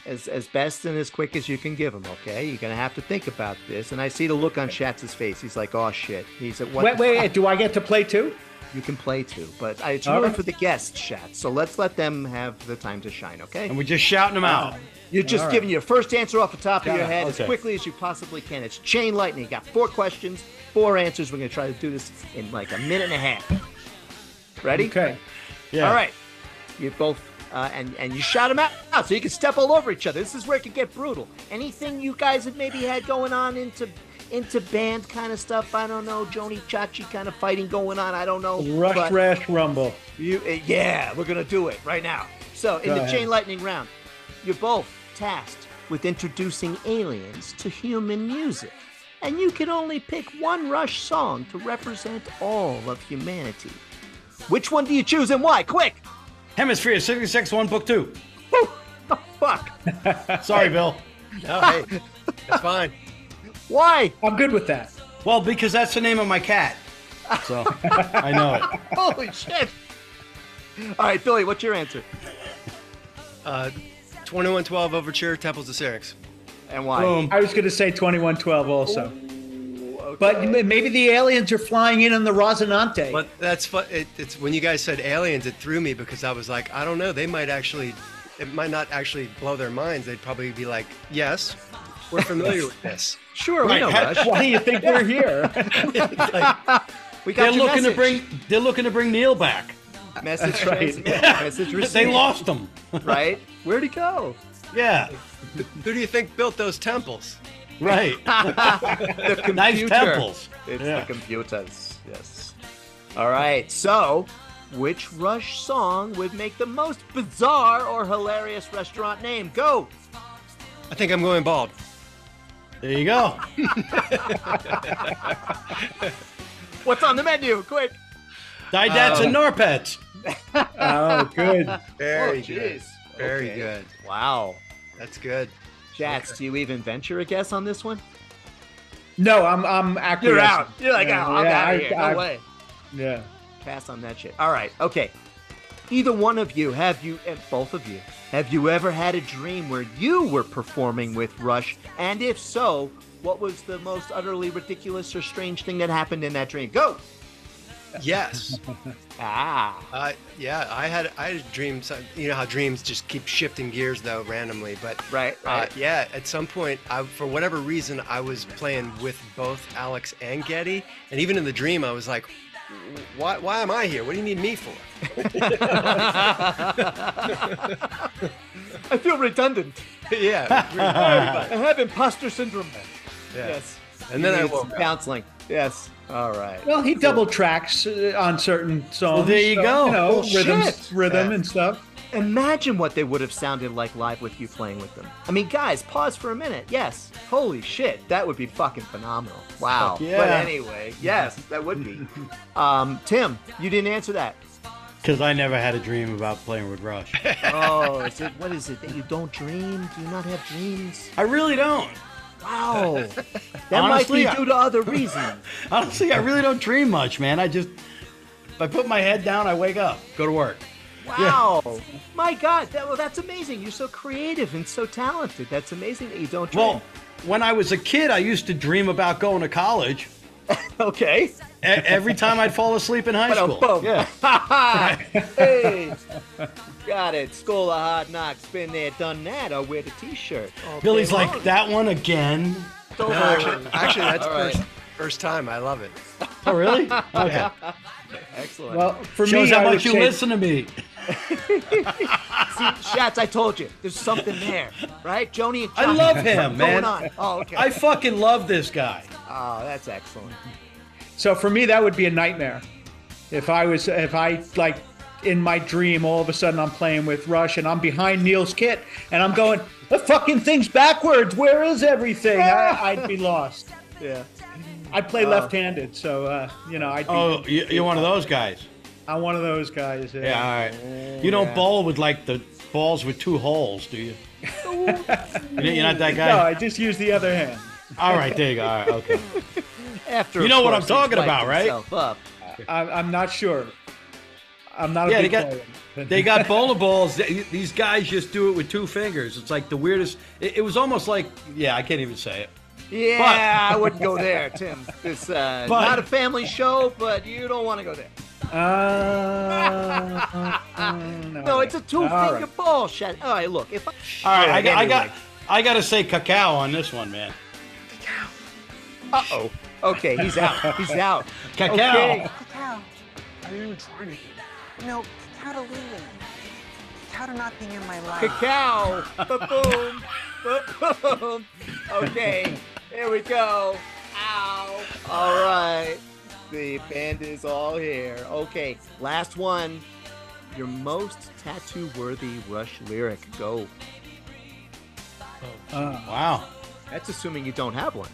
as as best and as quick as you can give them. Okay. You're gonna have to think about this. And I see the look on Schatz's face. He's like, "Oh shit." He's at what?
Wait, wait, wait, do I get to play too?
You can play too, but I, it's
All
really
right.
for the guests, Schatz. So let's let them have the time to shine. Okay.
And we're just shouting them out.
You're just
All right.
giving your first answer off the top of your
it.
head as quickly as you possibly can. It's chain lightning. You got four questions, four answers. We're gonna try to do this in like a minute and a half. Ready?
Okay.
Yeah.
All right. You both uh, and and you shout them out so you can step all over each other. This is where it can get brutal. Anything you guys have maybe had going on into into band kind of stuff. I don't know, Joni Chachi kind of fighting going on. I don't know.
Rush, rash, rumble.
You, uh, yeah, we're gonna do it right now. So in
Go
the
ahead.
chain lightning round, you're both tasked with introducing aliens to human music, and you can only pick one Rush song to represent all of humanity. Which one do you choose and why? Quick!
Hemisphere 66 1 Book 2.
Oh, Fuck!
Sorry, Bill.
No, hey, that's fine.
Why?
I'm good with that.
Well, because that's the name of my cat. So I know it.
Holy shit! All right, Billy, what's your answer?
Uh, 2112 Overture, Temples of Syrinx.
And why?
Boom.
I was going to say 2112 also. But maybe the aliens are flying in on the Rosinante.
But that's fun. It, it's when you guys said aliens, it threw me because I was like, I don't know. They might actually, it might not actually blow their minds. They'd probably be like, yes, we're familiar with this.
Sure, we know Rush.
Why do you think we're here?
We
They're
got your
looking to bring they're looking to bring Neil back.
message
right.
transmitted. Message received.
They lost him.
right? Where'd he go?
Yeah.
Who do you think built those temples?
Right.
the computer.
Nice temples.
It's
Yeah.
the computers. Yes. All right. So, which Rush song would make the most bizarre or hilarious restaurant name? Go.
I think I'm going bald.
There you go.
What's on the menu? Quick.
Didacts and um, Narpets.
oh, good.
Oh, Very
oh,
good. Very
Okay.
good.
Wow.
That's good.
Schatz, do you even venture a guess on this one?
No, I'm I'm acquiescing.
You're out. You're like,
Yeah,
oh, I'm
yeah,
out of
I-
here. No
I-
way.
Yeah.
Pass on that shit. All right. Okay. Either one of you, have you, and both of you, have you ever had a dream where you were performing with Rush? And if so, what was the most utterly ridiculous or strange thing that happened in that dream? Go.
Yes.
Ah.
Uh, yeah, I had I had a dream. You know how dreams just keep shifting gears though randomly, but
Right.
uh,
Right.
yeah, at some point, I for whatever reason, I was playing with both Alex and Geddy, and even in the dream, I was like, "Why? Why am I here? What do you need me for?"
I feel redundant.
yeah, it was weird.
I have imposter syndrome.
yeah.
Yes.
And then
You
I
needed
woke
some
up.
Counseling. Yes. All right.
Well, he double tracks uh, on certain songs.
Well, there you
so,
go.
You know,
Well,
rhythm, rhythm
Yeah.
and stuff.
Imagine what they would have sounded like live with you playing with them. I mean, guys, pause for a minute. Yes. Holy shit, that would be fucking phenomenal. Wow.
Yeah.
But anyway, yes, that would be. Um, Tim, you didn't answer that.
Because I never had a dream about playing with Rush.
Oh, is it what is it that you don't dream? Do you not have dreams?
I really don't.
Wow. That
Honestly,
might be due to other reasons.
Honestly, I really don't dream much, man. I just if I put my head down, I wake up, go to work.
Wow. My God. That, well, that's amazing. You're so creative and so talented. That's amazing that you don't dream.
Well, when I was a kid, I used to dream about going to college.
okay.
E- every time I'd fall asleep in high school.
Ba-dum-bum.
Yeah.
hey, got it. School of Hard Knocks. Been there, done that. I'll wear the T-shirt. all day
Billy's
long.
like that one again.
Don't
No, actually, actually, that's
All right.
first first time. I love it.
Oh, really? Okay.
Excellent.
Well, for
Shows
me,
how
I would
much you
say-
listen to me.
See, Schatz, I told you, there's something there, right? Joni and
I love him, man.
Going on. Oh, okay.
I fucking love this guy.
Oh, that's excellent.
So for me, that would be a nightmare. If I was, if I like in my dream, all of a sudden I'm playing with Rush and I'm behind Neil's kit and I'm going, the fucking thing's backwards. Where is everything? I, I'd be lost.
Yeah.
I play
Oh.
left-handed, so uh, you know. I'd be,
Oh, you, you're one of those guys.
I'm one of those guys.
Yeah, all right. You don't
Yeah.
bowl with like the balls with two holes, do you? You're you're not that guy.
No, I just use the other hand.
All right, there you go. All right, okay.
After
You know what I'm talking about, right?
Up.
I'm, I'm not sure. I'm not a
Yeah, they
big
got
player.
they got bowling balls. These guys just do it with two fingers. It's like the weirdest. It, it was almost like yeah, I can't even say it.
Yeah, I wouldn't go there, Tim. It's uh,
But-
not a family show, but you don't want to go there.
Uh,
No, it's a two-finger
All right.
ball shot. All right, look. If I,
All right, I, got, I got I got to say cacao on this one, man.
Uh oh. Okay, he's out. He's out.
Cacao.
Okay.
Cacao. No, cacao to leaving. Cacao to not being in my life.
Cacao. Ba-boom. Ba-boom. Okay, here we go. Ow. All right. The band is all here. Okay, last one. Your most tattoo-worthy Rush lyric. Go.
Oh, wow,
That's assuming you don't have one.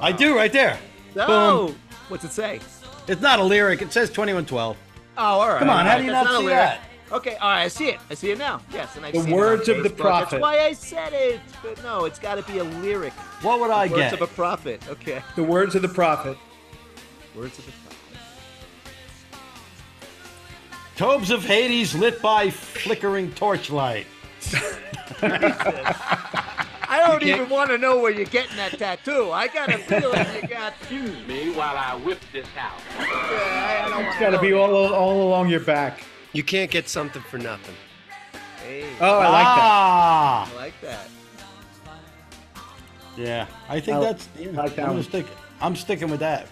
I do right there.
Oh,
Boom.
what's it say?
It's not a lyric. It says 2112.
Oh, all right.
Come on,
all
how do you
That's
not
a
see
lyric.
that?
Okay, all right, I see it. I see it now. Yes, and I
The
see
words
it on
of the
Facebook.
prophet.
That's why I said it. But no, it's got to be a lyric.
What would I get?
words
get?
of a prophet. Okay.
The words of the prophet.
Words of the prophet.
Tobes of Hades lit by flickering torchlight.
I don't even want to know where you're getting that tattoo. I got a feeling you got.
Excuse me while I whip this house.
I don't
It's
wanna
got to be all all along your back.
You can't get something for nothing.
Hey,
Oh, I like that.
ah,
I like that.
yeah. I think
I
that's. Yeah,
like that
I'm, gonna stick, I'm sticking with that.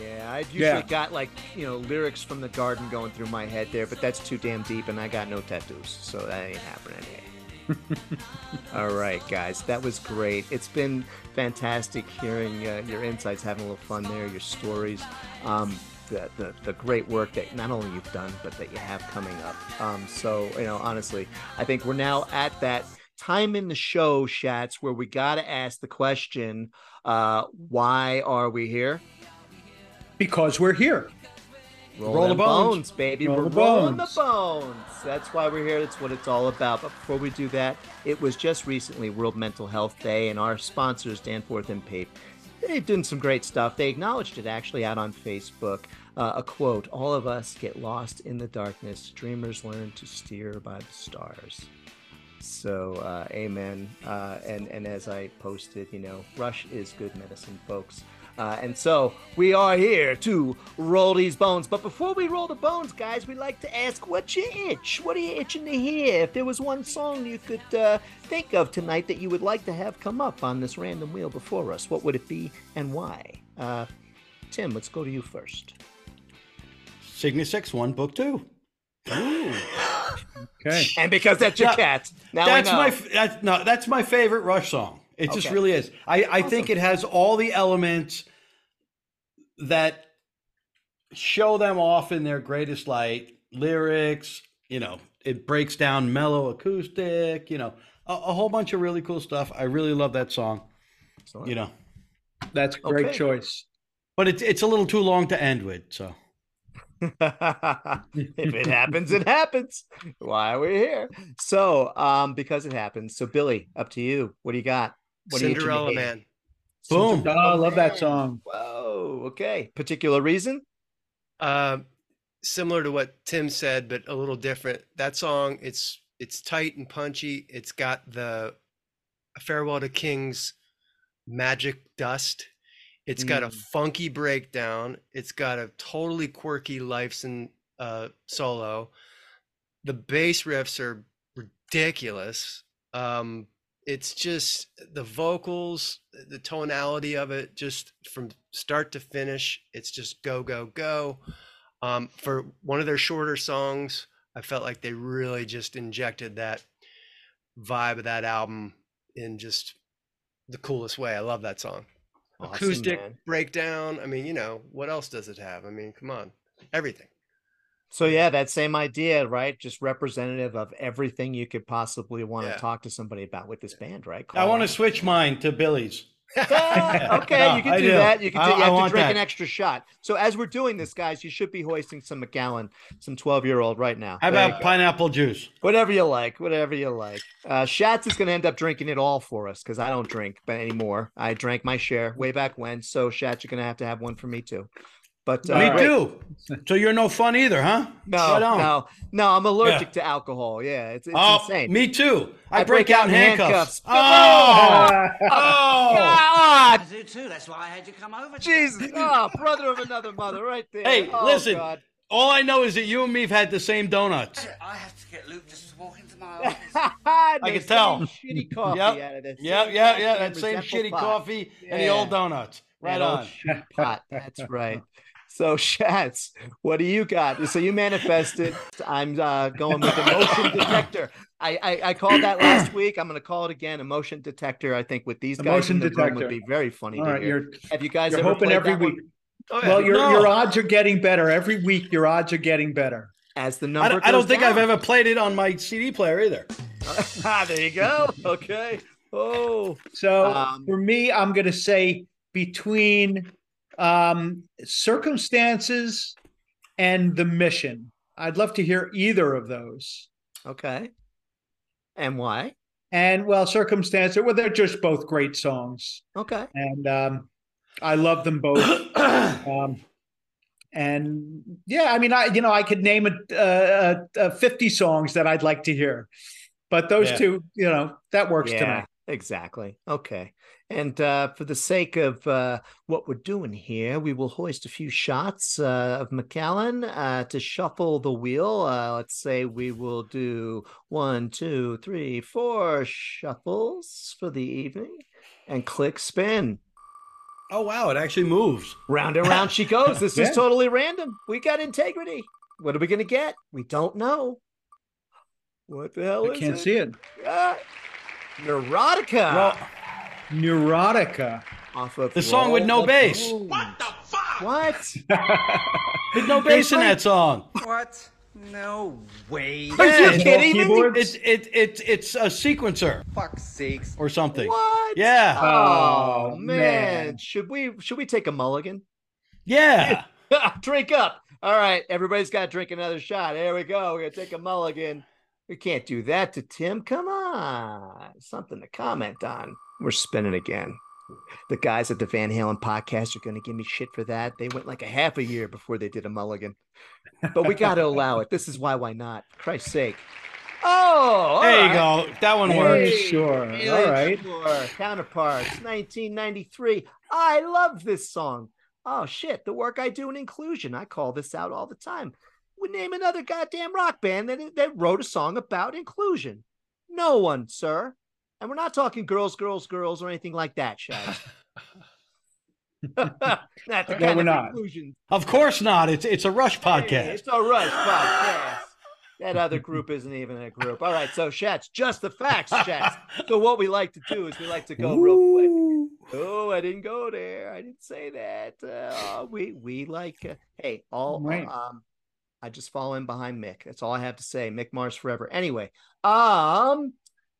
Yeah, I've usually
Yeah.
got like you know lyrics from the garden going through my head there, but that's too damn deep, and I got no tattoos, so that ain't happening. All right, guys, that was great. It's been fantastic hearing uh, your insights, having a little fun there, your stories, um, the, the the great work that not only you've done, but that you have coming up. Um, so you know, honestly, I think we're now at that time in the show, Schatz, where we got to ask the question: uh, Why are we here?
Because we're here.
Roll,
Roll the bones.
bones, baby.
Roll
we're
the
rolling
bones.
the bones. That's why we're here. That's what it's all about. But before we do that, it was just recently World Mental Health Day, and our sponsors, Danforth and Pape, they've done some great stuff. They acknowledged it actually out on Facebook. Uh, a quote All of us get lost in the darkness. Dreamers learn to steer by the stars. So, uh, amen. Uh, and, and as I posted, you know, Rush is good medicine, folks. Uh, and so we are here to roll these bones. But before we roll the bones, guys, we like to ask what's your itch. What are you itching to hear? If there was one song you could uh, think of tonight that you would like to have come up on this random wheel before us, what would it be and why? Uh, Tim, let's go to you first.
Cygnus X-1, Book Two. Ooh.
Okay.
And because that's your
Yeah,
cat, now
that's
we know.
my f- that's, no, that's my favorite Rush song. It just really is. I, I think it has all the elements that show them off in their greatest light. Lyrics, you know, it breaks down mellow acoustic, you know, a, a whole bunch of really cool stuff. I really love that song. You know,
That's a great
Okay.
choice.
but it's it's a little too long to end with. So
if it happens, it happens. Why are we here? So, um, because it happens. So, Billy, up to you. What do you got? What are you itching to
Cinderella? Man.
boom.
Oh, I love that song.
Whoa. Okay. Particular reason?
Uh, similar to what Tim said, but a little different. That song, it's it's tight and punchy. It's got the Farewell to Kings magic dust. It's got a
Mm.
funky breakdown. It's got a totally quirky Lifeson uh, solo. The bass riffs are ridiculous. Um, it's just the vocals, the tonality of it, just from start to finish. It's just go, go, go. Um, for one of their shorter songs, I felt like they really just injected that vibe of that album in just the coolest way. I love that song.
Awesome,
Acoustic
man.
breakdown. I mean, you know, what else does it have? I mean, come on, everything.
So yeah, that same idea, right? Just representative of everything you could possibly want
Yeah.
to talk to somebody about with this band, right?
I want to
to.
switch mine to Billy's.
okay,
No,
you can
I
do,
do.
that. You can.
I-
Do, you
I
have to drink
that.
an extra shot. So as we're doing this, guys, you should be hoisting some Macallan, some twelve-year-old right now.
How
There
about pineapple juice?
Whatever you like, whatever you like. Uh, Schatz is going to end up drinking it all for us because I don't drink but anymore. I drank my share way back when. So Schatz, you're going to have to have one for me too. But uh,
Me
great.
too. So you're no fun either, huh?
No,
Right
no, no. I'm allergic
Yeah.
to alcohol. Yeah, it's, it's
oh,
insane.
me too. I,
I
break,
break
out in handcuffs.
handcuffs.
Oh, oh.
God,
I do too. That's why I had you come over.
Jesus! Oh, brother of another mother, right there.
Hey,
Oh,
listen.
God.
All I know is that you and me have had the same donuts.
I have to get Luke just to walk into my office.
I
can tell.
Shitty coffee
Yep.
out of this.
Yeah,
Same
yeah,
goddamn
yeah. That same shitty
pot.
coffee and the old donuts. Right
That old
on.
pot. That's right. So, Schatz, what do you got? So you manifested. I'm uh, going with emotion detector. I, I I called that last week. I'm going to call it again. Emotion detector. I think with these guys
Emotion
in the room would be very funny
All
to
right,
hear.
you're
Have you guys
you're
ever
hoping every
that
week.
Oh, yeah.
Well, your
No.
your odds are getting better every week. Your odds are getting better.
as the
I
number.
don't, I don't
goes
think I've ever played it on my CD player either.
ah, there you go. Okay. Oh,
So
Um,
for me, I'm going to say between um, circumstances and the mission. I'd love to hear either of those.
okay. And why?
And well, circumstance. Well, they're just both great songs,
Okay.
and um, I love them both. um, and yeah, I mean, I you know I could name a, uh, uh, 50 songs that I'd like to hear, but those
Yeah.
two, you know, that works
yeah,
tonight.
exactly. Okay. And uh, for the sake of uh, what we're doing here, we will hoist a few shots uh, of Macallan uh, to shuffle the wheel. Uh, let's say we will do one, two, three, four shuffles for the evening and click spin.
Oh, wow. It actually moves.
Round and round she goes. This is totally random. We got integrity. What are we going to get? We don't know. What the hell
I
is
can't
it?
see it.
Ah, Neurotica.
Well,
Neurotica.
off of
The song with no
Roll the
bass.
Bones. What?
there's no bass in that song.
What? No way.
Are
Yeah,
you kidding me?
keyboards?
It's it, it, it's a sequencer
Fuck's sakes.
or something.
What?
Yeah.
Oh,
Oh,
man.
man.
Should we should we take a mulligan?
Yeah.
drink up. All right, everybody's got to drink another shot. There we go. We're gonna take a mulligan. We can't do that to Tim. Come on, something to comment on. We're spinning again. The guys at the Van Halen podcast are going to give me shit for that. They went like a half a year before they did a mulligan, but we got to allow it. This is why. Why not? For Christ's sake. Oh,
There you
right.
go. That one
Hey,
works.
sure.
Alien
All right.
Shore, Counterparts, 1993. I love this song. Oh shit, the work I do in inclusion. I call this out all the time. We name another goddamn rock band that that wrote a song about inclusion. No one, sir. And we're not talking girls, girls, girls, or anything like that, Schatz. not the
No,
kind
we're
of
not.
inclusion.
Of course not. It's it's a Rush
Hey,
podcast.
it's a rush podcast. That other group isn't even a group. All right, so Schatz, just the facts, Schatz. So what we like to do is we like to go real quick. Oh, I didn't go there. I didn't say that. Uh, we we like. Uh, hey, all
Right.
um, I just fall in behind Mick. That's all I have to say. Mick Mars forever. Anyway, um,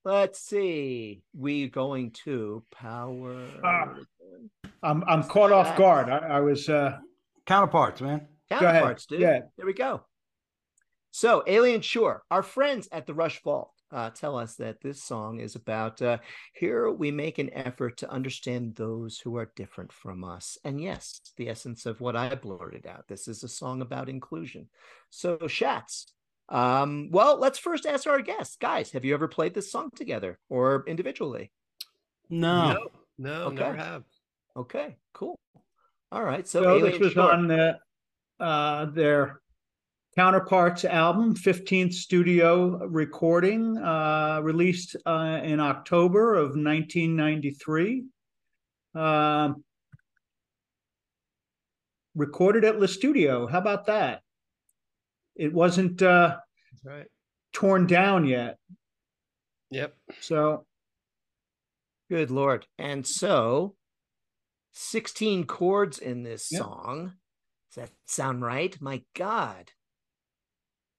let's see. We going to power.
Ah. I'm I'm caught off guard. I, I was uh
Counterparts, man.
ahead.
Counterparts, dude.
Yeah.
There we go. So, Alien Shore, our friends at the Rush Vault uh, tell us that this song is about uh, here we make an effort to understand those who are different from us. And yes, the essence of what I blurted out. This is a song about inclusion. So, Schatz, um, well, let's first ask our guests. Guys, have you ever played this song together or individually?
No.
No, no,
Okay.
never have.
Okay, cool. All right. So,
so
Alien
this was
Shore.
on the uh their counterparts album 15th studio recording uh released uh in october of 1993 um recorded at the studio how about that it wasn't uh
right.
torn down yet
Yep.
so
Good Lord. And so 16 chords in this
Yep.
song. Does that sound right? My God.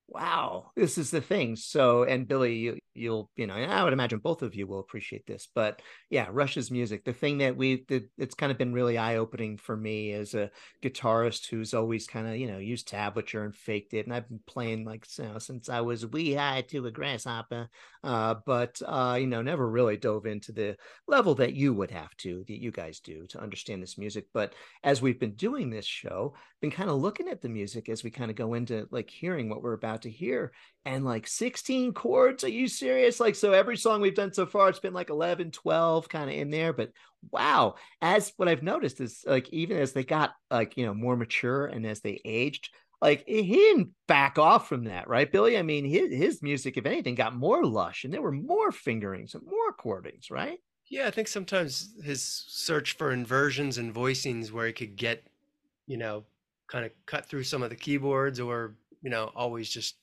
wow, this is the thing. So, and Billy, you, you'll, you know, I would imagine both of you will appreciate this, but yeah, Rush's music, the thing that we, it's kind of been really eye opening for me as a guitarist who's always kind of, you know, used tablature and faked it. And I've been playing like, you know, since I was wee high to a grasshopper, uh, but, uh, you know, never really dove into the level that you would have to, that you guys do to understand this music. But as we've been doing this show, been kind of looking at the music as we kind of go into like hearing what we're about to hear and like 16 chords? Are you serious? Like so every song we've done so far it's been like 11 12 kind of in there but wow. As what i've noticed is like even as they got like you know more mature and as they aged like he didn't back off from that right? Billy i mean his, his music if anything got more lush and there were more fingerings and more chordings right?
Yeah, I think sometimes his search for inversions and voicings where he could get, you know, kind of cut through some of the keyboards or, you know, always just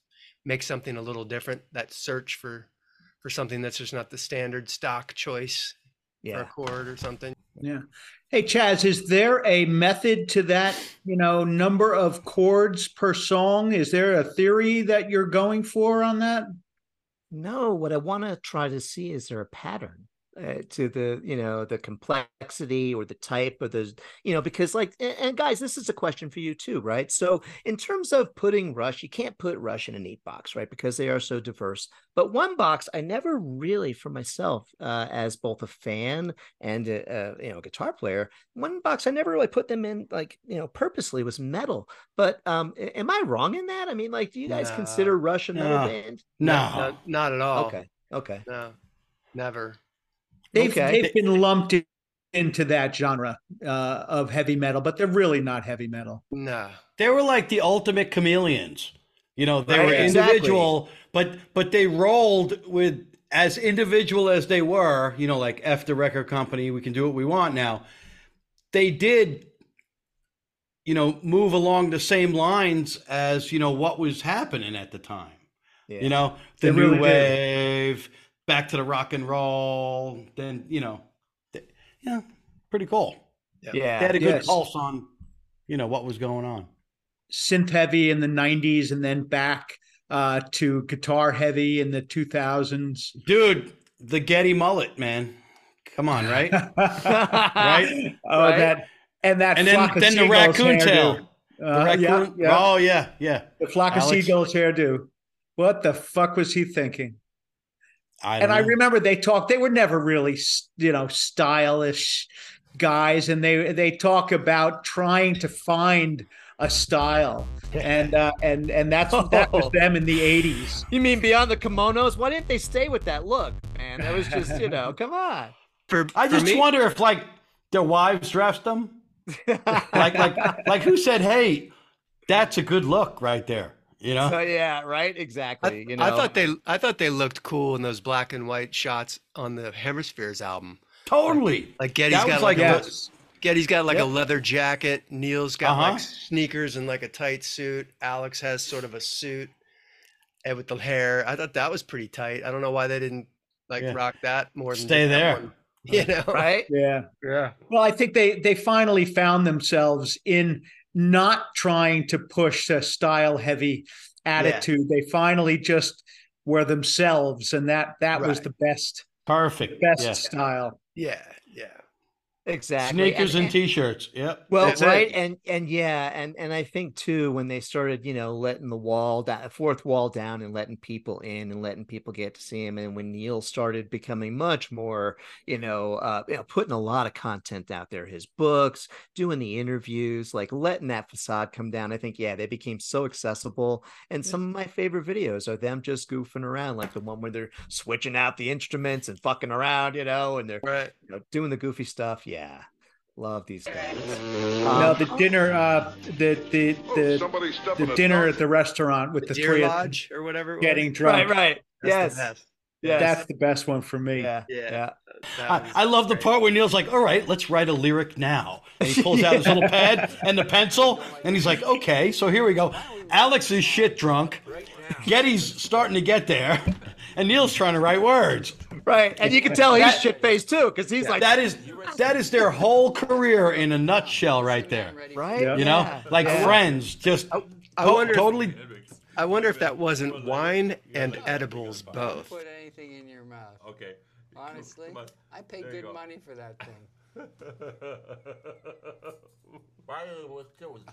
make something a little different. That search for for something that's just not the standard stock choice for
yeah
a chord or something.
Yeah. Hey, Chaz, is there a method to that, you know, number of chords per song? Is there a theory that you're going for on that?
No, what I want to try to see is there a pattern uh, to the you know the complexity or the type of the you know because like and, and guys this is a question for you too right so in terms of putting rush you can't put rush in a neat box right because they are so diverse but one box i never really for myself uh, as both a fan and a, a you know guitar player one box i never really put them in like you know purposely was metal but um am i wrong in that i mean like do you guys
No.
consider rush a metal
No.
band
No.
Not, not at all.
okay okay
No. Never.
They've,
Okay.
they've been lumped in- into that genre uh, of heavy metal, but they're really not heavy metal.
No.
They were like the ultimate chameleons. You know, they
Right,
were
exactly.
individual, but but they rolled with as individual as they were. You know, like F the record company, we can do what we want now. They did, you know, move along the same lines as you know what was happening at the time.
Yeah.
You know, the
They
new
really did.
Wave, back to the rock and roll. Then you know, th- yeah, pretty cool.
Yeah.
yeah
They had a good
Yes.
pulse on, you know, what was going on.
Synth heavy in the 90s and then back uh, to guitar heavy in the 2000s.
Dude, the Geddy mullet, man. Come on, right?
right? Oh,
Right?
that and that
and then then the raccoon
hairdo.
tail.
Uh,
raccoon.
yeah, yeah.
Oh yeah, yeah.
The flock of
Alex.
seagulls hairdo. What the fuck was he thinking?
I
and
don't
I remember they talked. They were never really, you know, stylish guys, and they they talk about trying to find a style, and uh, and and that's that was
Oh.
them in the '80s.
You mean beyond the kimonos? Why didn't they stay with that look, man? That was just, you know, come on.
For
I
for
just
me,
wonder if like their wives dressed them. like like like who said, "Hey, that's a good look right there." You know?
So yeah, right, exactly.
I,
you know,
I thought they I thought they looked cool in those black and white shots on the Hemispheres album.
totally.
Like Geddy's
That was
got
like
like,
a-
a, Geddy's got like
Yep.
a leather jacket. Neil's got
Uh-huh.
like sneakers and like a tight suit. Alex has sort of a suit and with the hair. I thought that was pretty tight. I don't know why they didn't like
Yeah.
rock that more than
Stay
that
there.
one, You know,
right?
Yeah.
Yeah.
Well, I think they they finally found themselves in not trying to push a style heavy attitude. They finally just were themselves, and that that was the best
Perfect.
best
Yeah.
style.
Yeah. Yeah.
exactly.
Sneakers and, t-shirts. Yep.
Well,
That's it.
right, and and yeah, and and I think too when they started, you know, letting the wall down, fourth wall down, and letting people in, and letting people get to see him, and when Neil started becoming much more, you know, uh, you know, putting a lot of content out there, his books, doing the interviews, like letting that facade come down. I think, yeah, they became so accessible, and some of my favorite videos are them just goofing around, like the one where they're switching out the instruments and fucking around, you know, and they're
Right.
you know, doing the goofy stuff. Yeah, love these guys.
no,
Um,
the dinner, uh, the the the, the dinner at the restaurant with
The
the, three
Lodge or whatever. it was.
getting drunk.
Right, right.
That's
yes.
the best.
yes.
That's the best one for me.
yeah.
Yeah.
Yeah.
I, I love the part where Neil's like, "All right, let's write a lyric now." And he pulls out his little pad and the pencil, and he's like, "Okay, so here we go." Alex is shit drunk. Geddy's starting to get there, and Neil's trying to write words.
Right. And you can tell he's
That-
shit faced too, because he's like
That is that is their whole career in a nutshell, right there.
right.
Yeah.
You know,
Yeah.
like
Yeah.
friends, just
I
to-
wonder if-
totally
I wonder if that wasn't wine and edibles both.
Put anything in your mouth.
Okay.
Honestly, I pay good
go.
money for that thing.
Why was killing?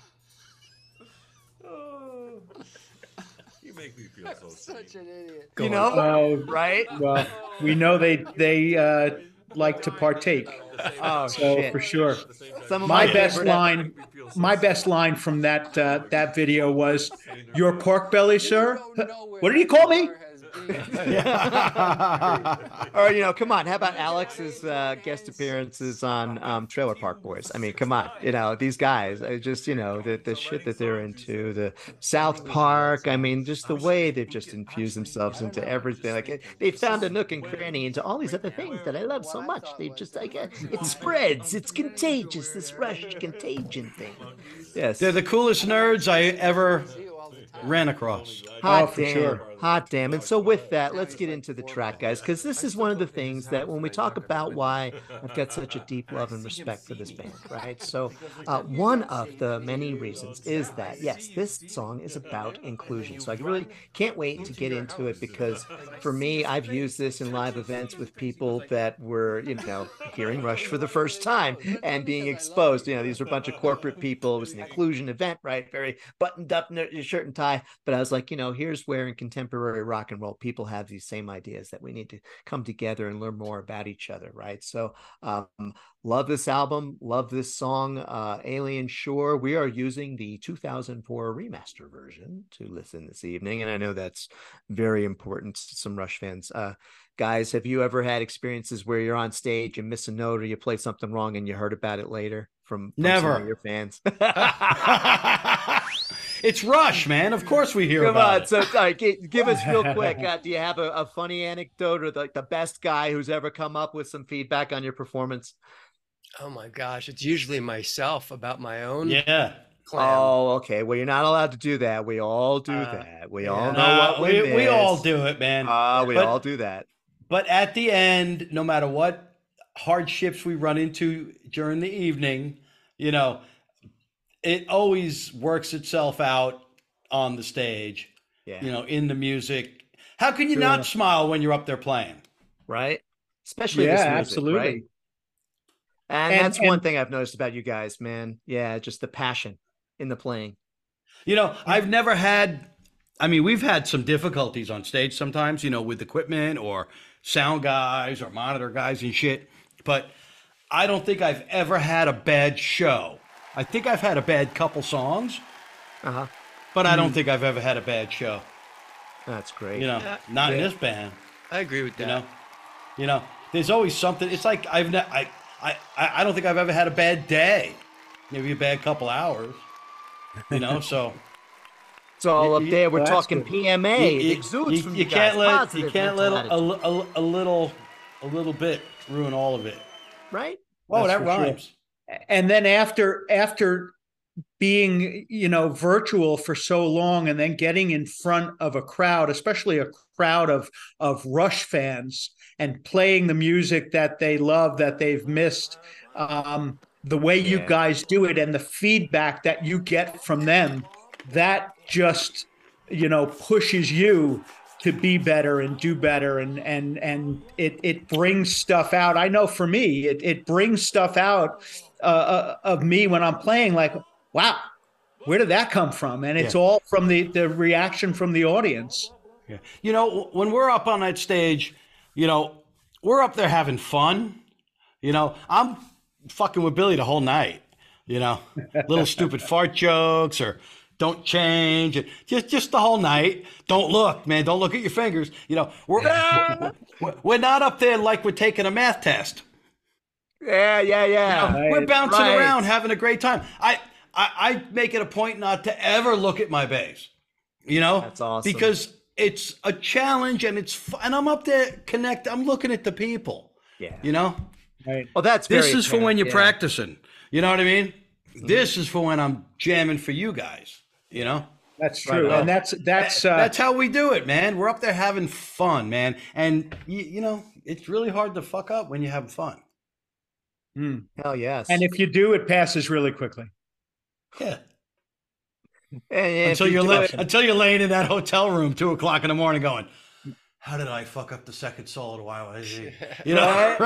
You make me feel so
Such an idiot.
You know,
Uh,
right?
Well, we know they they uh, like to partake.
Oh,
so
shit.
for sure.
Some of
my,
my
best
favorite-
line, my best line from that uh, that video was, "Your pork belly, sir." What did he call me?
or you know, come on. How about Alex's uh, guest appearances on um, Trailer Park Boys? I mean, come on. You know, these guys. Just you know the the shit that they're into. The South Park. I mean, just the way they've just infused themselves into everything. Like they found a nook and cranny into all these other things that I love so much. They just like uh, it spreads. It's contagious. This rush contagion thing. Yes.
They're the coolest nerds I ever ran across.
Hot
Oh, for
damn.
sure.
Hot damn. And so with that, let's get into the track, guys, because this is one of the things that when we talk about why I've got such a deep love and respect for this band, right? So uh, one of the many reasons is that, yes, this song is about inclusion. So I really can't wait to get into it because for me, I've used this in live events with people that were, you know, hearing Rush for the first time and being exposed. You know, these were a bunch of corporate people. It was an inclusion event, right? Very buttoned up shirt and tie. But I was like, you know, here's where in contemporary rock and roll, people have these same ideas that we need to come together and learn more about each other, right? So, um, love this album, love this song, uh, Alien Shore. We are using the 2004 remaster version to listen this evening, and I know that's very important to some Rush fans. Uh, guys, have you ever had experiences where you're on stage and miss a note or you play something wrong and you heard about it later from, from
Never.
your fans?
It's Rush, man. Of course we hear
Come
about
on,
it.
so all right, gi- give us real quick. Uh, do you have a, a funny anecdote or like the best guy who's ever come up with some feedback on your performance?
Oh my gosh, it's usually myself about my own.
Yeah.
Clam.
Oh, okay. Well, you're not allowed to do that. We all do
Uh,
that. We
yeah.
all know
Nah,
what we,
we, we all do it, man.
Uh, we
But-
all do that.
But at the end, no matter what hardships we run into during the evening, you know, it always works itself out on the stage,
Yeah.
you know, in the music. How can you
Sure.
not smile when you're up there playing?
right? Especially
Yeah,
this music,
absolutely.
right? And,
And-
that's one thing I've noticed about you guys, man. Yeah, just the passion in the playing.
You know, I've never had. I mean, we've had some difficulties on stage sometimes, you know, with equipment or sound guys or monitor guys and shit. But I don't think I've ever had a bad show. I think I've had a bad couple songs,
Uh huh.
but I don't
Hmm.
think I've ever had a bad show.
That's great.
You know,
Yeah.
not in this band.
I agree with that.
You know, you know, there's always something. It's like I've ne- I, I I I don't think I've ever had a bad day. Maybe a bad couple hours. You know, so.
It's all
You-
up
you-
there. We're
that's
talking
good.
PMA.
you,
it
you-
exudes
you-
from
you
you,
can't
guys.
let you can't let a, a, a little a little bit ruin all of it.
right?
Oh,
That's
that
rhymes. sure. And then after after being you know virtual for so long and then getting in front of a crowd especially a crowd of of rush fans and playing the music that they love that they've missed um the way you guys do it and the feedback that you get from them that just you know pushes you to be better and do better and and and it it brings stuff out i know for me it, it brings stuff out uh, uh, of me when i'm playing like wow where did that come from and it's
Yeah.
all from the the reaction from the audience
Yeah. You know, when we're up on that stage, you know, we're up there having fun. You know, I'm fucking with Billy the whole night. You know, little stupid fart jokes or don't change it. Just just the whole night. Don't look, man. Don't look at your fingers. You know, we're we're- we're not up there like we're taking a math test.
Yeah, yeah, yeah.
You know, we're bouncing
Right.
around having a great time. I, I I make it a point not to ever look at my bass. You know,
That's awesome.
because it's a challenge and it's fun. And I'm up there connect. I'm looking at the people.
Yeah.
You know,
right
Well, that's
this
very
is for when you're
yeah.
practicing. You know what I mean? Mm-hmm. This is for when I'm jamming for you guys. You know.
that's true
on.
and that's that's uh,
That's how we do it, man. We're up there having fun, man. And you, you know, it's really hard to fuck up when you're having fun.
mm.
Hell yes.
and if you do it passes really quickly
Yeah.
if
until
you
you're
do
la- until you're laying in that hotel room two o'clock in the morning going. How did I fuck up the second solo? Why was he? You know,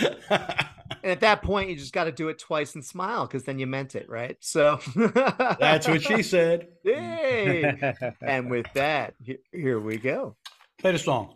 And at that point, you just got to do it twice and smile because then you meant it, right? So
That's what she said.
Yay! and with that, here we go.
Play the song.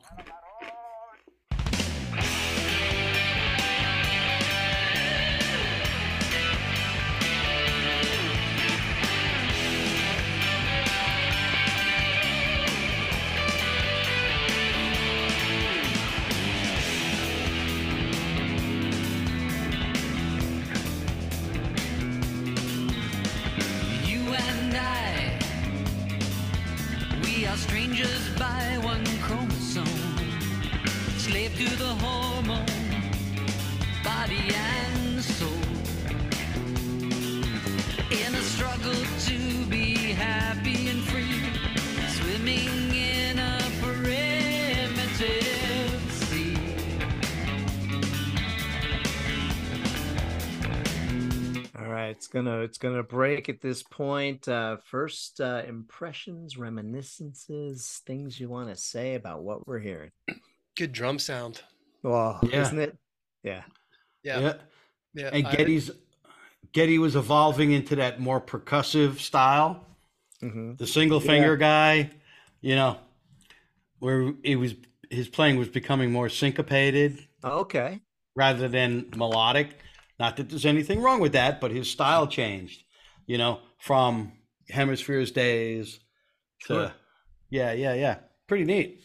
It's gonna break at this point. Uh, first uh, impressions, reminiscences, things you want to say about what we're hearing.
Good drum sound.
Oh,
Yeah.
isn't it? Yeah.
Yeah.
Yeah.
Yeah,
and
I-
Geddy's Geddy was evolving into that more percussive style.
Mm-hmm.
The single finger guy, you know, where it was his playing was becoming more syncopated
Okay.
rather than melodic. Not that there's anything wrong with that, but his style changed, you know, from Hemispheres days to
Sure.
yeah, yeah, yeah. Pretty neat.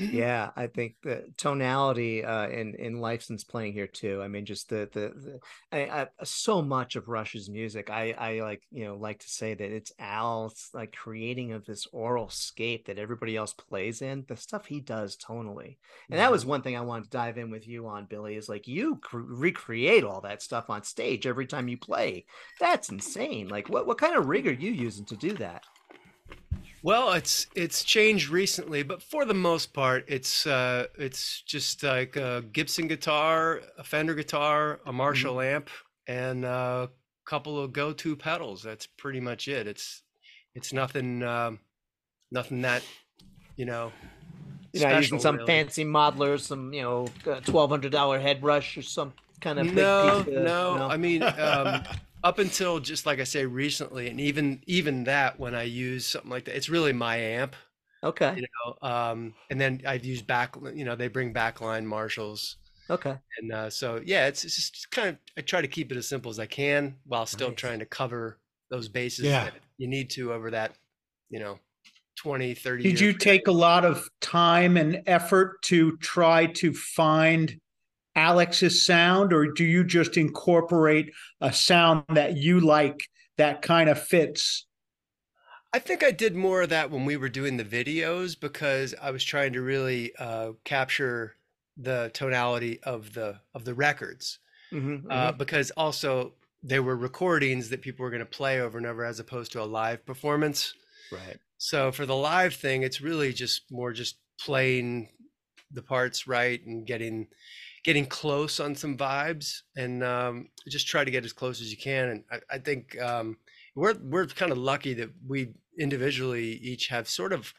Yeah i think the tonality uh in in Lifeson's playing here too i mean just the the, the I, I so much of rush's music i i like you know like to say that it's al's like creating of this aural scape that everybody else plays in the stuff he does tonally. And that was one thing i wanted to dive in with you on billy is like you cr- recreate all that stuff on stage every time you play. That's insane. Like what what kind of rig are you using to do that
Well, it's it's changed recently, but for the most part, it's uh, it's just like a Gibson guitar, a Fender guitar, a Marshall amp, and a couple of go-to pedals. That's pretty much it. It's it's nothing um, nothing that you know.
You're not using some
really.
fancy modeler, some you know twelve hundred dollar head rush or some kind of big
no,
of,
no. I mean, um, up until just like I say recently, and even even that when I use something like that, it's really my amp.
okay,
You know, um, and then I've used back. You know, they bring backline Marshalls.
okay,
And uh, so, yeah, it's, it's just kind of, I try to keep it as simple as I can while still
Nice.
trying to cover those bases
Yeah.
that you need to over that, you know, 20, 30
Did
year
you take a lot of time and effort to try to find Alex's sound, or do you just incorporate a sound that you like that kind of fits?
I think I did more of that when we were doing the videos because I was trying to really uh, capture the tonality of the of the records.
Mhm,
Uh, because also they were recordings that people were going to play over and over as opposed to a live performance.
right,
So for the live thing, it's really just more just playing the parts right and getting getting close on some vibes and um, just try to get as close as you can. And I, I think um, we're we're kind of lucky that we individually each have sort of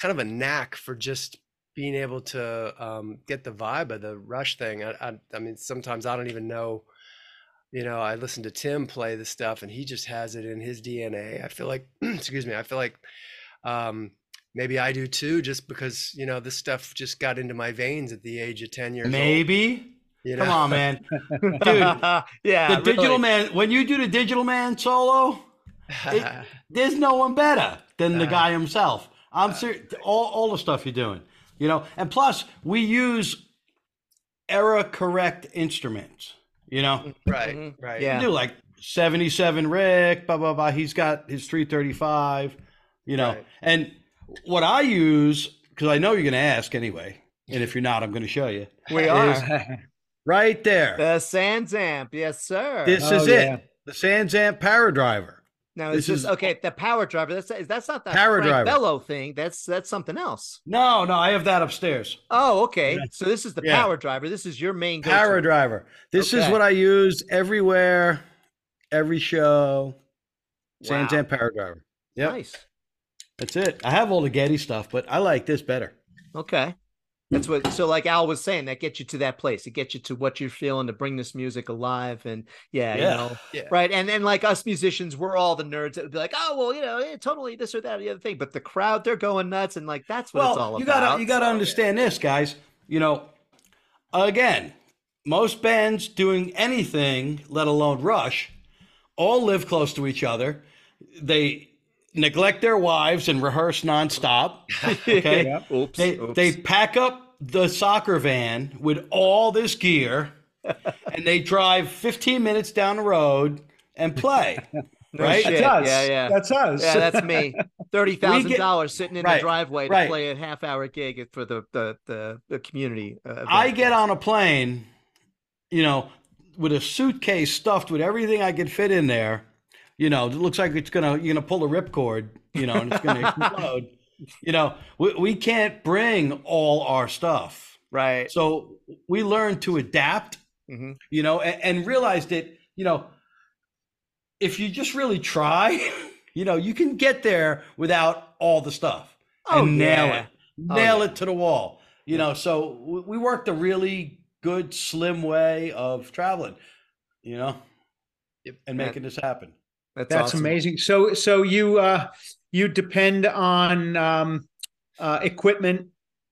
kind of a knack for just being able to um, get the vibe of the rush thing. I, I, I mean, sometimes I don't even know. You know, I listen to Tim play the stuff, and he just has it in his DNA. I feel like, excuse me, I feel like um, maybe I do too, just because you know this stuff just got into my veins at the age of ten years old.
Maybe.
You
Come
know?
on, man. Dude,
yeah,
the digital
really.
man, when you do the digital man solo, it- there's no one better than the guy uh-huh. himself. I'm uh-huh. serious. All, all the stuff you're doing, you know, and plus we use era correct instruments, you know.
Mm, right,
Mm-hmm.
right.
Yeah.
You do like 77 Rick, blah, blah, blah. He's got his 335, you know.
Right.
And what I use, because I know you're going to ask anyway, and if you're not, I'm going to show you.
we are
right there.
the Sans amp, yes sir.
This
Oh,
is
yeah.
it. The Sansamp Power Driver.
now
this
this
is-
okay? The power driver. That's that's not that
Power
Frank
driver.
Bellow thing. That's that's something else.
No, no, I have that upstairs.
Oh, okay. So this is the
Yeah.
power driver. This is your main go-to.
Power Driver. This is what I use everywhere every show. San
Wow.
San Paradriver. Yep.
Nice.
That's it. I have all the Geddy stuff, but I like this better.
Okay. That's what so like Al was saying, that gets you to that place. It gets you to what you're feeling to bring this music alive. And yeah,
Yeah.
you know,
Yeah.
right. And then like us musicians, we're all the nerds that would be like, oh well, you know, yeah, totally this or that or the other thing. But the crowd, they're going nuts, and like that's what
well,
it's all
you
about.
gotta you gotta understand this, guys. You know, again, most bands doing anything, let alone Rush, all live close to each other. They neglect their wives and rehearse nonstop. Okay,
Yep. Oops,
they
oops.
they pack up the soccer van with all this gear, and they drive 15 minutes down the road and play. Right?
shit.
That's us.
Yeah, yeah.
That's us.
Yeah, that's me. Thirty thousand dollars sitting in the driveway to
right.
play a half hour gig for the the the, the community. Uh.
I get on a plane, you know, with a suitcase stuffed with everything I could fit in there. You know, it looks like it's gonna you're gonna pull a ripcord, you know, and it's gonna explode. You know, we, we can't bring all our stuff.
Right.
So we learn to adapt,
Mhm.
you know, and, and realize that, you know, if you just really try, you know, you can get there without all the stuff
Oh,
and nail
yeah.
it,
Oh,
nail
yeah.
it to the wall. You know, so we worked a really good, slim way of traveling, you know, and
That-
making this happen.
That's,
That's
awesome.
amazing. So so you uh you depend on um uh equipment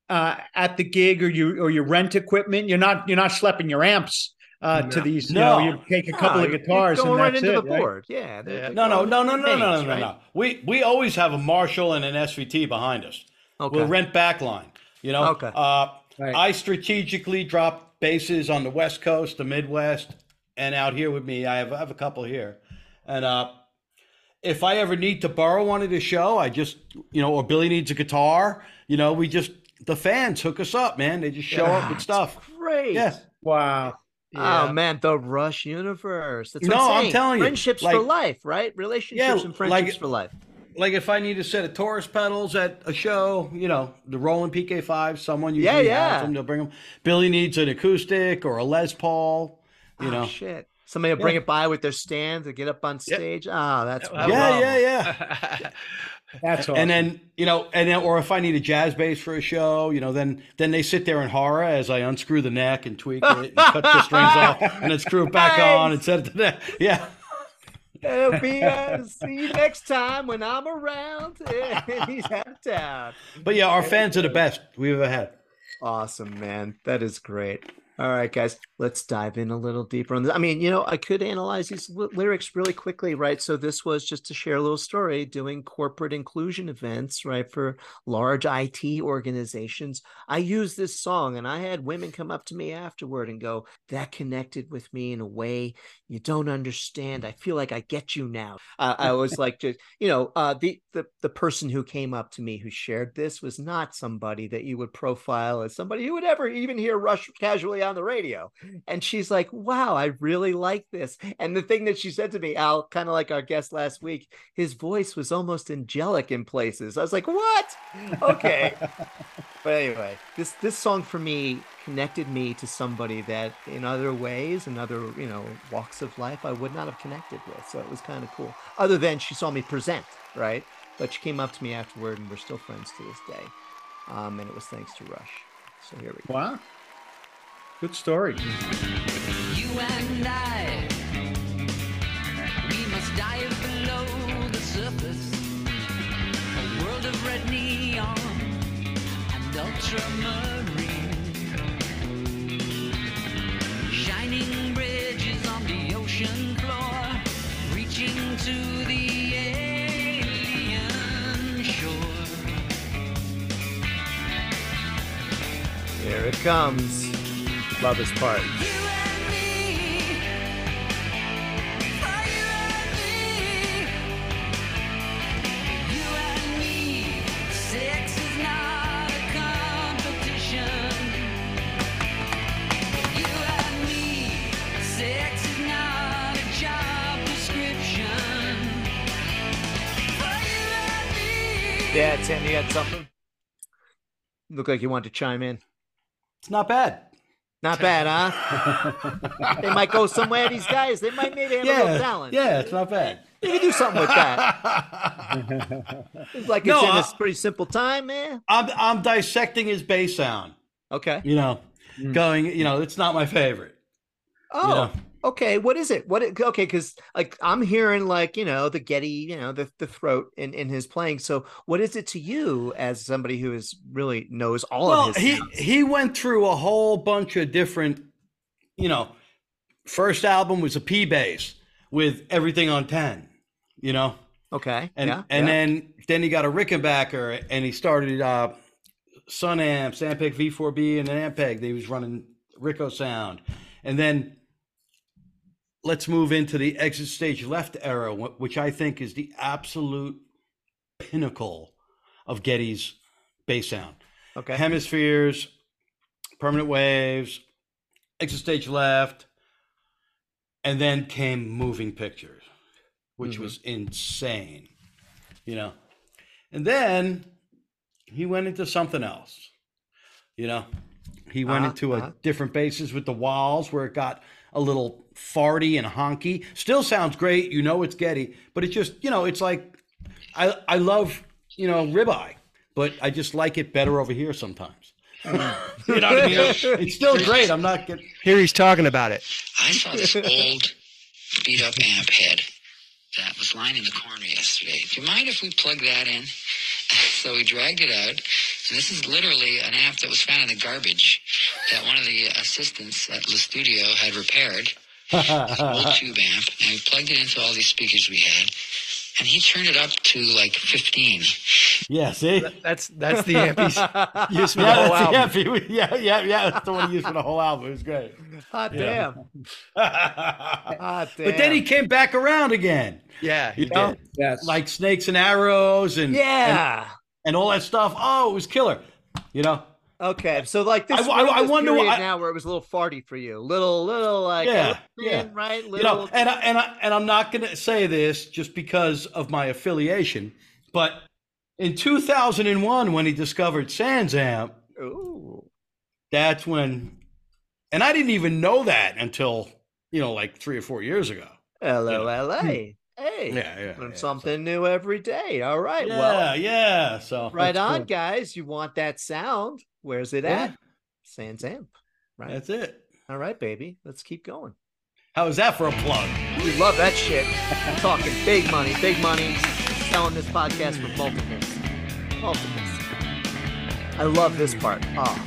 uh at the gig or you or you rent equipment. You're not you're not schlepping your amps uh to
No.
these, you
No.
know, you take a couple
No,
of guitars
going
and
right
that's
into
it,
the
right?
board. Yeah. they're- they're
No, no, no, no, no, no, no, no,
right?
no. We we always have a Marshall and an SVT behind us.
Okay.
We'll rent backline. You know.
Okay.
Uh,
Right.
I strategically drop bases on the West Coast, the Midwest, and out here with me. I have I have a couple here, and uh, if I ever need to borrow one at a show, I just you know, or Billy needs a guitar. You know, we just the fans hook us up, man. They just show up with stuff.
Great.
Yeah.
Wow.
Oh man, the Rush universe. That's
No,
what I'm,
I'm telling you,
friendships for life, right? Relationships and friendships
like-
for life.
Like if I need a set of Taurus pedals at a show, you know, the Roland PK5, someone usually
Yeah, yeah.
has them. They'll bring them. Billy needs an acoustic or a Les Paul. You
oh,
know,
shit. Somebody will bring
Yeah.
it by with their stand to get up on stage. Ah, that's
Yeah,
yeah, yeah, yeah.
That's awesome.
And then you know, and then or if I need a jazz bass for a show, you know, then then they sit there in horror as I unscrew the neck and tweak it and cut the strings off and then screw it back on and set it to that. Yeah.
It'll be uh, see you next time when I'm around. He's out of town.
But yeah, our fans are the best we've ever had.
Awesome, man. That is great. All right, guys, let's dive in a little deeper on this. I mean, you know, I could analyze these ly- lyrics really quickly, right? So this was just to share a little story doing corporate inclusion events, right, for large IT organizations. I used this song and I had women come up to me afterward and go, that connected with me in a way you don't understand. I feel like I get you now. Uh, I was like, just, you know, uh, the, the, the person who came up to me who shared this was not somebody that you would profile as somebody who would ever even hear Rush casually on the radio. And she's like, wow, I really like this. And the thing that she said to me, Al, kind of like our guest last week, his voice was almost angelic in places. I was like, what? Okay. but anyway, this this song for me connected me to somebody that in other ways, in other, you know, walks of life, I would not have connected with. So it was kind of cool. Other than she saw me present, right? But she came up to me afterward and we're still friends to this day. Um, and it was thanks to Rush. So here we go.
Wow. Good story.
You and I, we must dive below the surface. A world of red neon and ultramarine. Shining bridges on the ocean floor, reaching to the alien shore.
Here it comes. Love this part.
Sex is not a competition. You and me, sex is not a job description. For you and me.
Yeah, Tim, you got something? Look like you want to chime in.
It's not bad.
Not bad, huh? they might go somewhere. These guys, they might maybe have a little
Yeah,
talent.
yeah, it's not bad.
You can do something with that. It's like it's in
I-
this pretty simple time, man.
I'm I'm dissecting his bass sound.
Okay.
You know, mm. going. You know, it's not my favorite.
Oh,
know.
Okay. What is it? What? It, okay, because like I'm hearing like you know the Geddy, you know the the throat in in his playing. So what is it to you as somebody who is really knows all
well,
of his?
he
sounds?
he went through a whole bunch of different. You know, first album was a P bass with everything on ten. You know.
Okay.
And
yeah,
and
yeah.
then then he got a Rickenbacker and he started uh Sunn amps, Ampeg V4B and an Ampeg. He was running Rico sound. And then let's move into the exit stage left era, which I think is the absolute pinnacle of Geddy's bass sound.
Okay.
Hemispheres, permanent waves, exit stage left, and then came moving pictures, which
Mhm.
was insane, you know. And then he went into something else, you know. He went
Uh-huh,
into
uh-huh.
a different basis with the Wals where it got a little farty and honky. Still sounds great, you know it's Geddy, but it just, you know, it's like I I love, you know, ribeye, but I just like it better over here sometimes. you know what I mean? It's still great. I'm not getting
Here he's talking about it.
I saw this old beat up amp head that was lying in the corner yesterday. Do you mind if we plug that in? So we dragged it out. And this is literally an amp that was found in the garbage that one of the assistants at the studio had repaired. Old tube amp. And we plugged it into all these speakers we had. And he turned it up to like 15.
Yeah, see?
That's that's the amp he's used for the
yeah,
whole
that's the
album.
amp he- yeah, yeah, yeah. That's the one he used for the whole album. It was great.
Hot
Yeah.
damn. Hot damn.
But then he came back around again.
Yeah,
he
he did.
Yes.
Like snakes and arrows and
Yeah.
and, and all that stuff. Oh, it was killer. You know?
Okay, so like this,
I- I- I wonder what-
now where it was a little farty for you, little, little like
Yeah, yeah.
right?
You know, and I, and I, and I'm not going to say this just because of my affiliation, but in 2001 when he discovered Sans Amp,
Ooh.
that's when, and I didn't even know that until you know like three or four years ago.
Hello. LA.
Hmm. Hey. Yeah, yeah,
learn
yeah,
something new every day. All right,
Yeah,
well,
yeah. So
right on,
cool.
guys. You want that sound? Where's it
Yeah.
at? Sans Amp. Right.
That's it.
All right, baby. Let's keep going.
How's that for a plug?
We love that shit. We're talking big money, big money. Selling this podcast for multiples. Multiples. I love this part. Oh,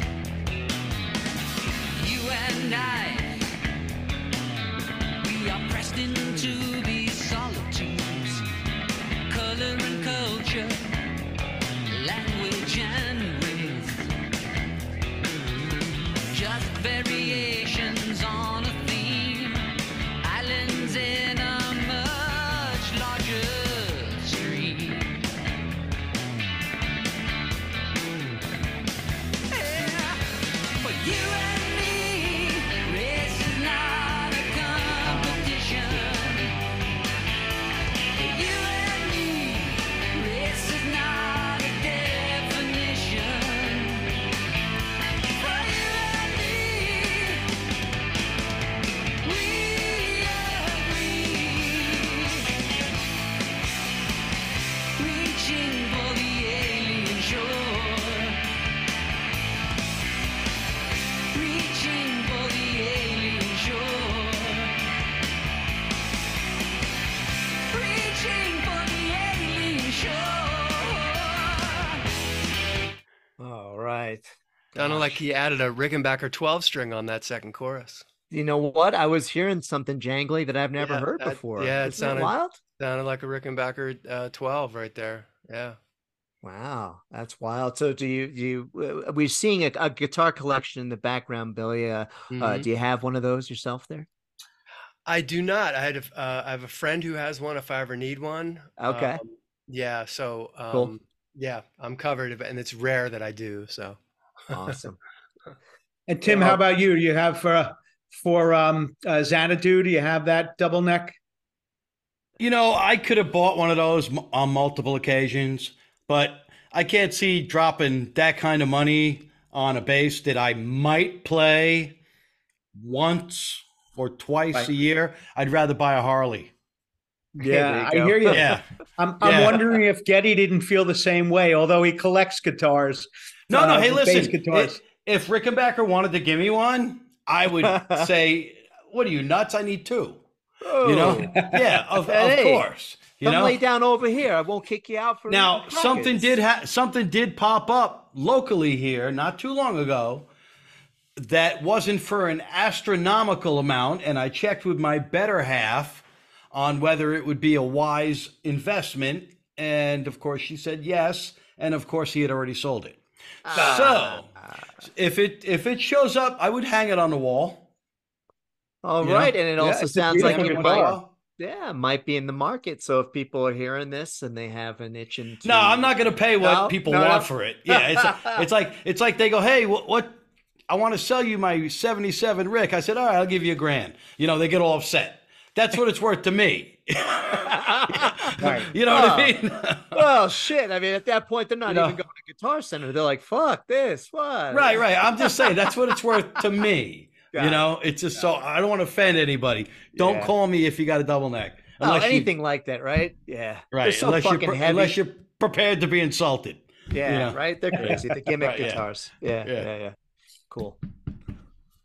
You and I, we are pressed into
right.
Sounded like he added a Rickenbacker 12 string on that second chorus.
You know what? I was hearing something jangly that I've never
Yeah,
heard
that-
before.
Yeah, it
Isn't that
sounded
wild.
sounded like a Rickenbacker uh, 12 right there. Yeah.
Wow, that's wild. So, do you do you? Uh, we're seeing a, a guitar collection in the background, Billy. Uh, uh,
Mhm.
do you have one of those yourself there?
I do not. I had a, uh, I have a friend who has one if I ever need one.
Okay.
Um, yeah. So um,
Cool.
Yeah, I'm covered, and it's rare that I do. So
Awesome.
And Tim, how about you? You have for for um uh, Xanadu? Do you have that double neck?
You know, I could have bought one of those on multiple occasions, but I can't see dropping that kind of money on a bass that I might play once or twice
Right.
a year, I'd rather buy a Harley.
Yeah, I hear you.
Yeah.
I'm, I'm
Yeah.
wondering if Geddy didn't feel the same way, although he collects guitars.
No, no.
uh,
Hey, listen.
guitars.
i- If Rickenbacker wanted to give me one, I would say, "What are you nuts? I need two. You know? Yeah, of, of course. You
Come
know.
lay down over here. I won't kick you out for
Now, something did ha- something did pop up locally here not too long ago that wasn't for an astronomical amount, and I checked with my better half on whether it would be a wise investment, and of course she said yes, and of course he had already sold it. Ah. So, if it if it shows up, I would hang it on the wall.
All
You
right,
know?
and it
Yeah,
also sounds like it might, yeah, might be in the market. So if people are hearing this and they have an itch into,
No, I'm not going to pay what
No?
people
No,
want
no.
for it. Yeah, it's it's like it's like they go, "Hey, what, what I want to sell you my 77 Rick." I said, "All right, I'll give you a grand." You know, they get all upset. That's what it's worth to me. You know what I oh. mean?
well, shit. I mean, at that point, they're not
You
even going to Guitar Center. They're like, "Fuck this, what?"
right, right. I'm just saying that's what it's worth to me.
Got
you know, it's just so I don't want to offend anybody. Don't
Yeah.
call me if you got a double neck.
Oh,
you-
anything like that, right? Yeah,
right?
So
unless you're
fucking
pre-
heavy.
unless you're prepared to be insulted.
Yeah,
you know?
right. They're crazy. The gimmick
Right, yeah.
guitars. Yeah, yeah,
Yeah.
yeah, Cool.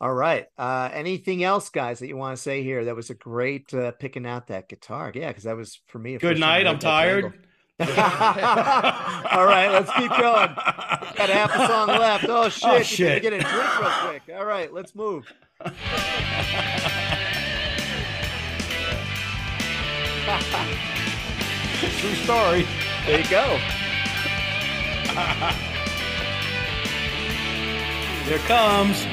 All right. Uh, anything else, guys, that you want to say here? That was a great uh, picking out that guitar. Yeah, because that was for me. a
Good
first time I
night. I'm tired.
All right, let's keep going. Got half a song left. Oh shit!
Oh,
you gotta
shit.
Get a drink real quick. All right, let's move.
True story.
There you go.
Here comes.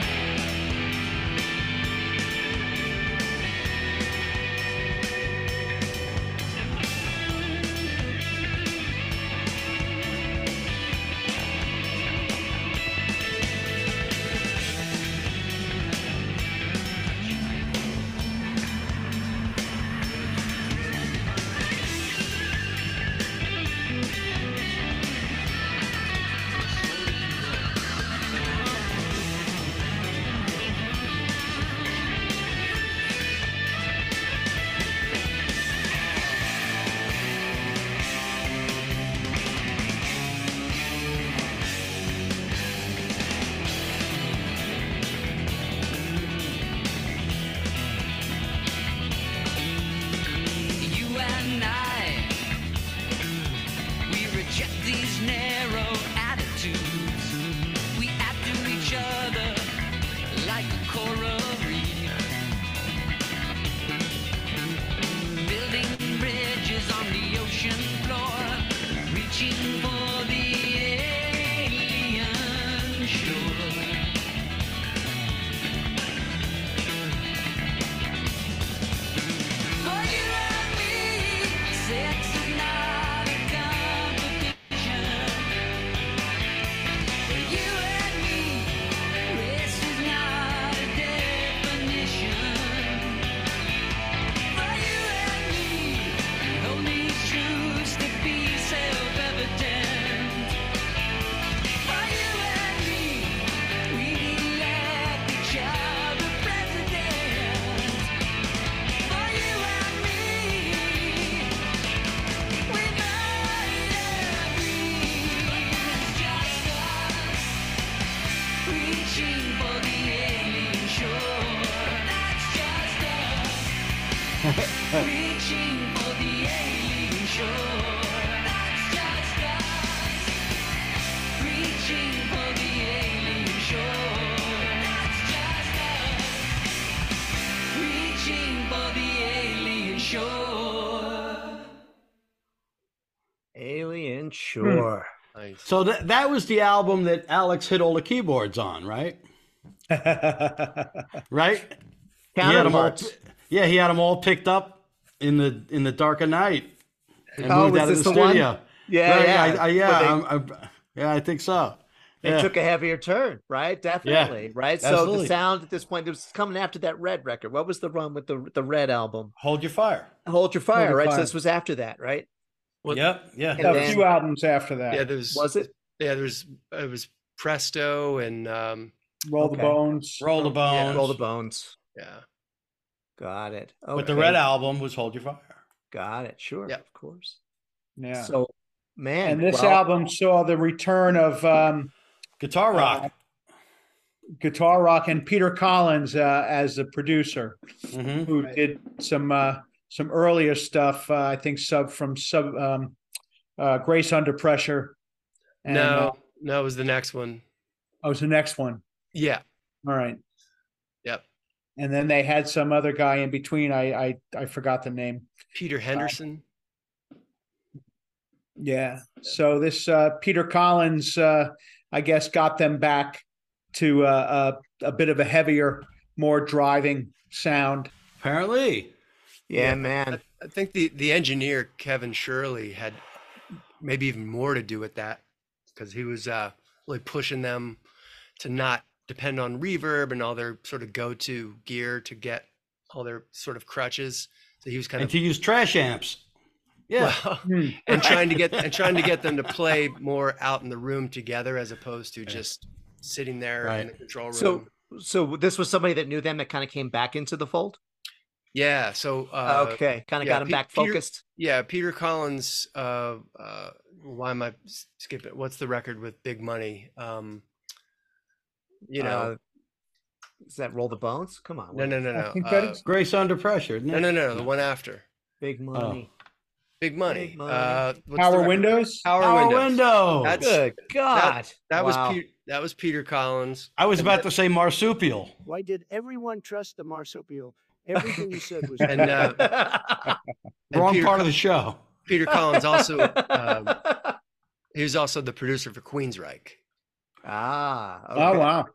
Reaching
So that that was the album that Alex hit all the keyboards on, right? right? He had 'em all, yeah, he had them all picked up in the in the dark of night and
Oh,
moved out of the
the one?
studio.
Yeah,
Right,
yeah.
I, I, yeah,
they-
I'm- yeah, I think so.
They
Yeah.
took a heavier turn, right? Definitely, right? So the sound at this point it was coming after that Red record. What was the run with the the Red album?
Hold Your Fire.
Hold Your Fire,
Your
right?
Fire.
So this was after that, right?
Yep, yeah.
And
a
then-
few albums after that.
Yeah, there was
Was it?
Yeah, there was it was Presto and um,
Roll the
Okay.
bones.
Roll the bones.
Roll the bones.
Yeah.
Got it.
But the red album was Hold Your Fire.
Got it. Sure.
Yeah.
Of course.
Yeah.
So, man,
and this
well,
album saw the return of um,
Guitar rock.
uh, guitar rock and Peter Collins uh, as the producer,
Mhm.
who did some uh, some earlier stuff. Uh, I think sub from sub um, uh, Grace Under Pressure. And,
no,
uh,
no, it was the next one.
oh, it was the next one.
Yeah.
All right.
Yep.
And then they had some other guy in between. I I, I forgot the name.
Peter Henderson.
Yeah. So this uh, Peter Collins, uh, I guess, got them back to uh, a, a bit of a heavier, more driving sound.
Apparently.
Yeah, man.
I think the the engineer Kevin Shirley had maybe even more to do with that because he was uh, really pushing them to not depend on reverb and all their sort of go-to gear to get all their sort of crutches. So he was kind of
And
of
to use trash amps. Yeah.
well,
Hmm.
and trying to get and trying to get them to play more out in the room together as opposed to just sitting there in
Right.
the control room.
So, so this was somebody that knew them that kind of came back into the fold.
Yeah, so uh,
okay, kind of
yeah,
got him
Pe-
back
Peter-
focused.
Yeah, Peter Collins. Uh, uh, why am I skipping? What's the record with Big Money? Um, you know,
Uh, Is that roll the bones? Come on.
no, no, no,
I
no.
think that
uh,
Grace Under Pressure.
no, no, no, no. The one after
Big money.
Big Money.
Big Money.
Uh, what's the
Power? Windows.
Power,
Power
Windows.
Window.
That's
Good God.
that
Wow.
was Pe- that was Peter Collins.
I was
and
about
the-
to say marsupial.
Why did everyone trust the marsupial? Everything you said was
and uh, and
Wrong
Peter
part
Co-
of the show.
Peter Collins also. um, he was also the producer for Queensryche.
ah.
Oh wow.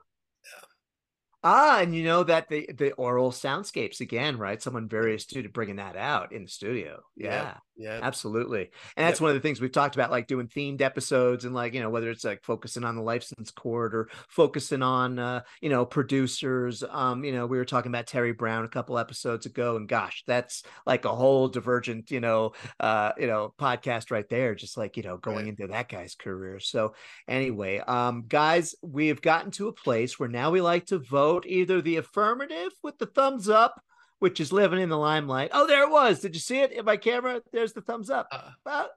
Ah, and you know that the the aural soundscapes again, right? Someone very astute at bringing that out in the studio. Yeah.
Yeah.
Absolutely. And that's one of the things we've talked about, like doing themed episodes and like, you know, whether it's like focusing on the license court or focusing on, uh, you know, producers. Um, you know, we were talking about Terry Brown a couple episodes ago and gosh, that's like a whole divergent, you know, uh, you know, podcast right there, just like, you know, going
Right.
into that guy's career. So anyway, um, guys, we have gotten to a place where now we like to vote either the affirmative with the thumbs up which is living in the limelight. Oh, there it was. Did you see it in my camera? There's the thumbs up.
Uh,
Well,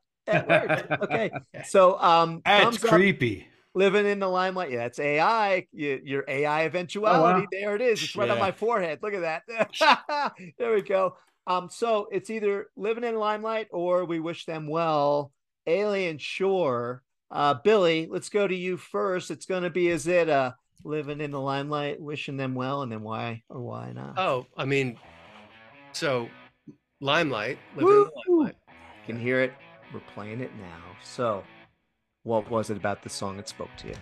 worked. okay. So, um,
That's
thumbs up,
creepy.
living in the limelight. Yeah, that's AI. You, your AI eventuality. There it is. It's right on my forehead. Look at that. there we go. Um, so it's either living in the limelight or we wish them well. Alien Shore. Uh, Billy, let's go to you first. It's going to be is it uh living in the limelight, wishing them well, and then why or why not?
Oh, I mean, so Limelight, living in the
Woo!
limelight.
can hear it. We're playing it now. So, what was it about the song that spoke to you?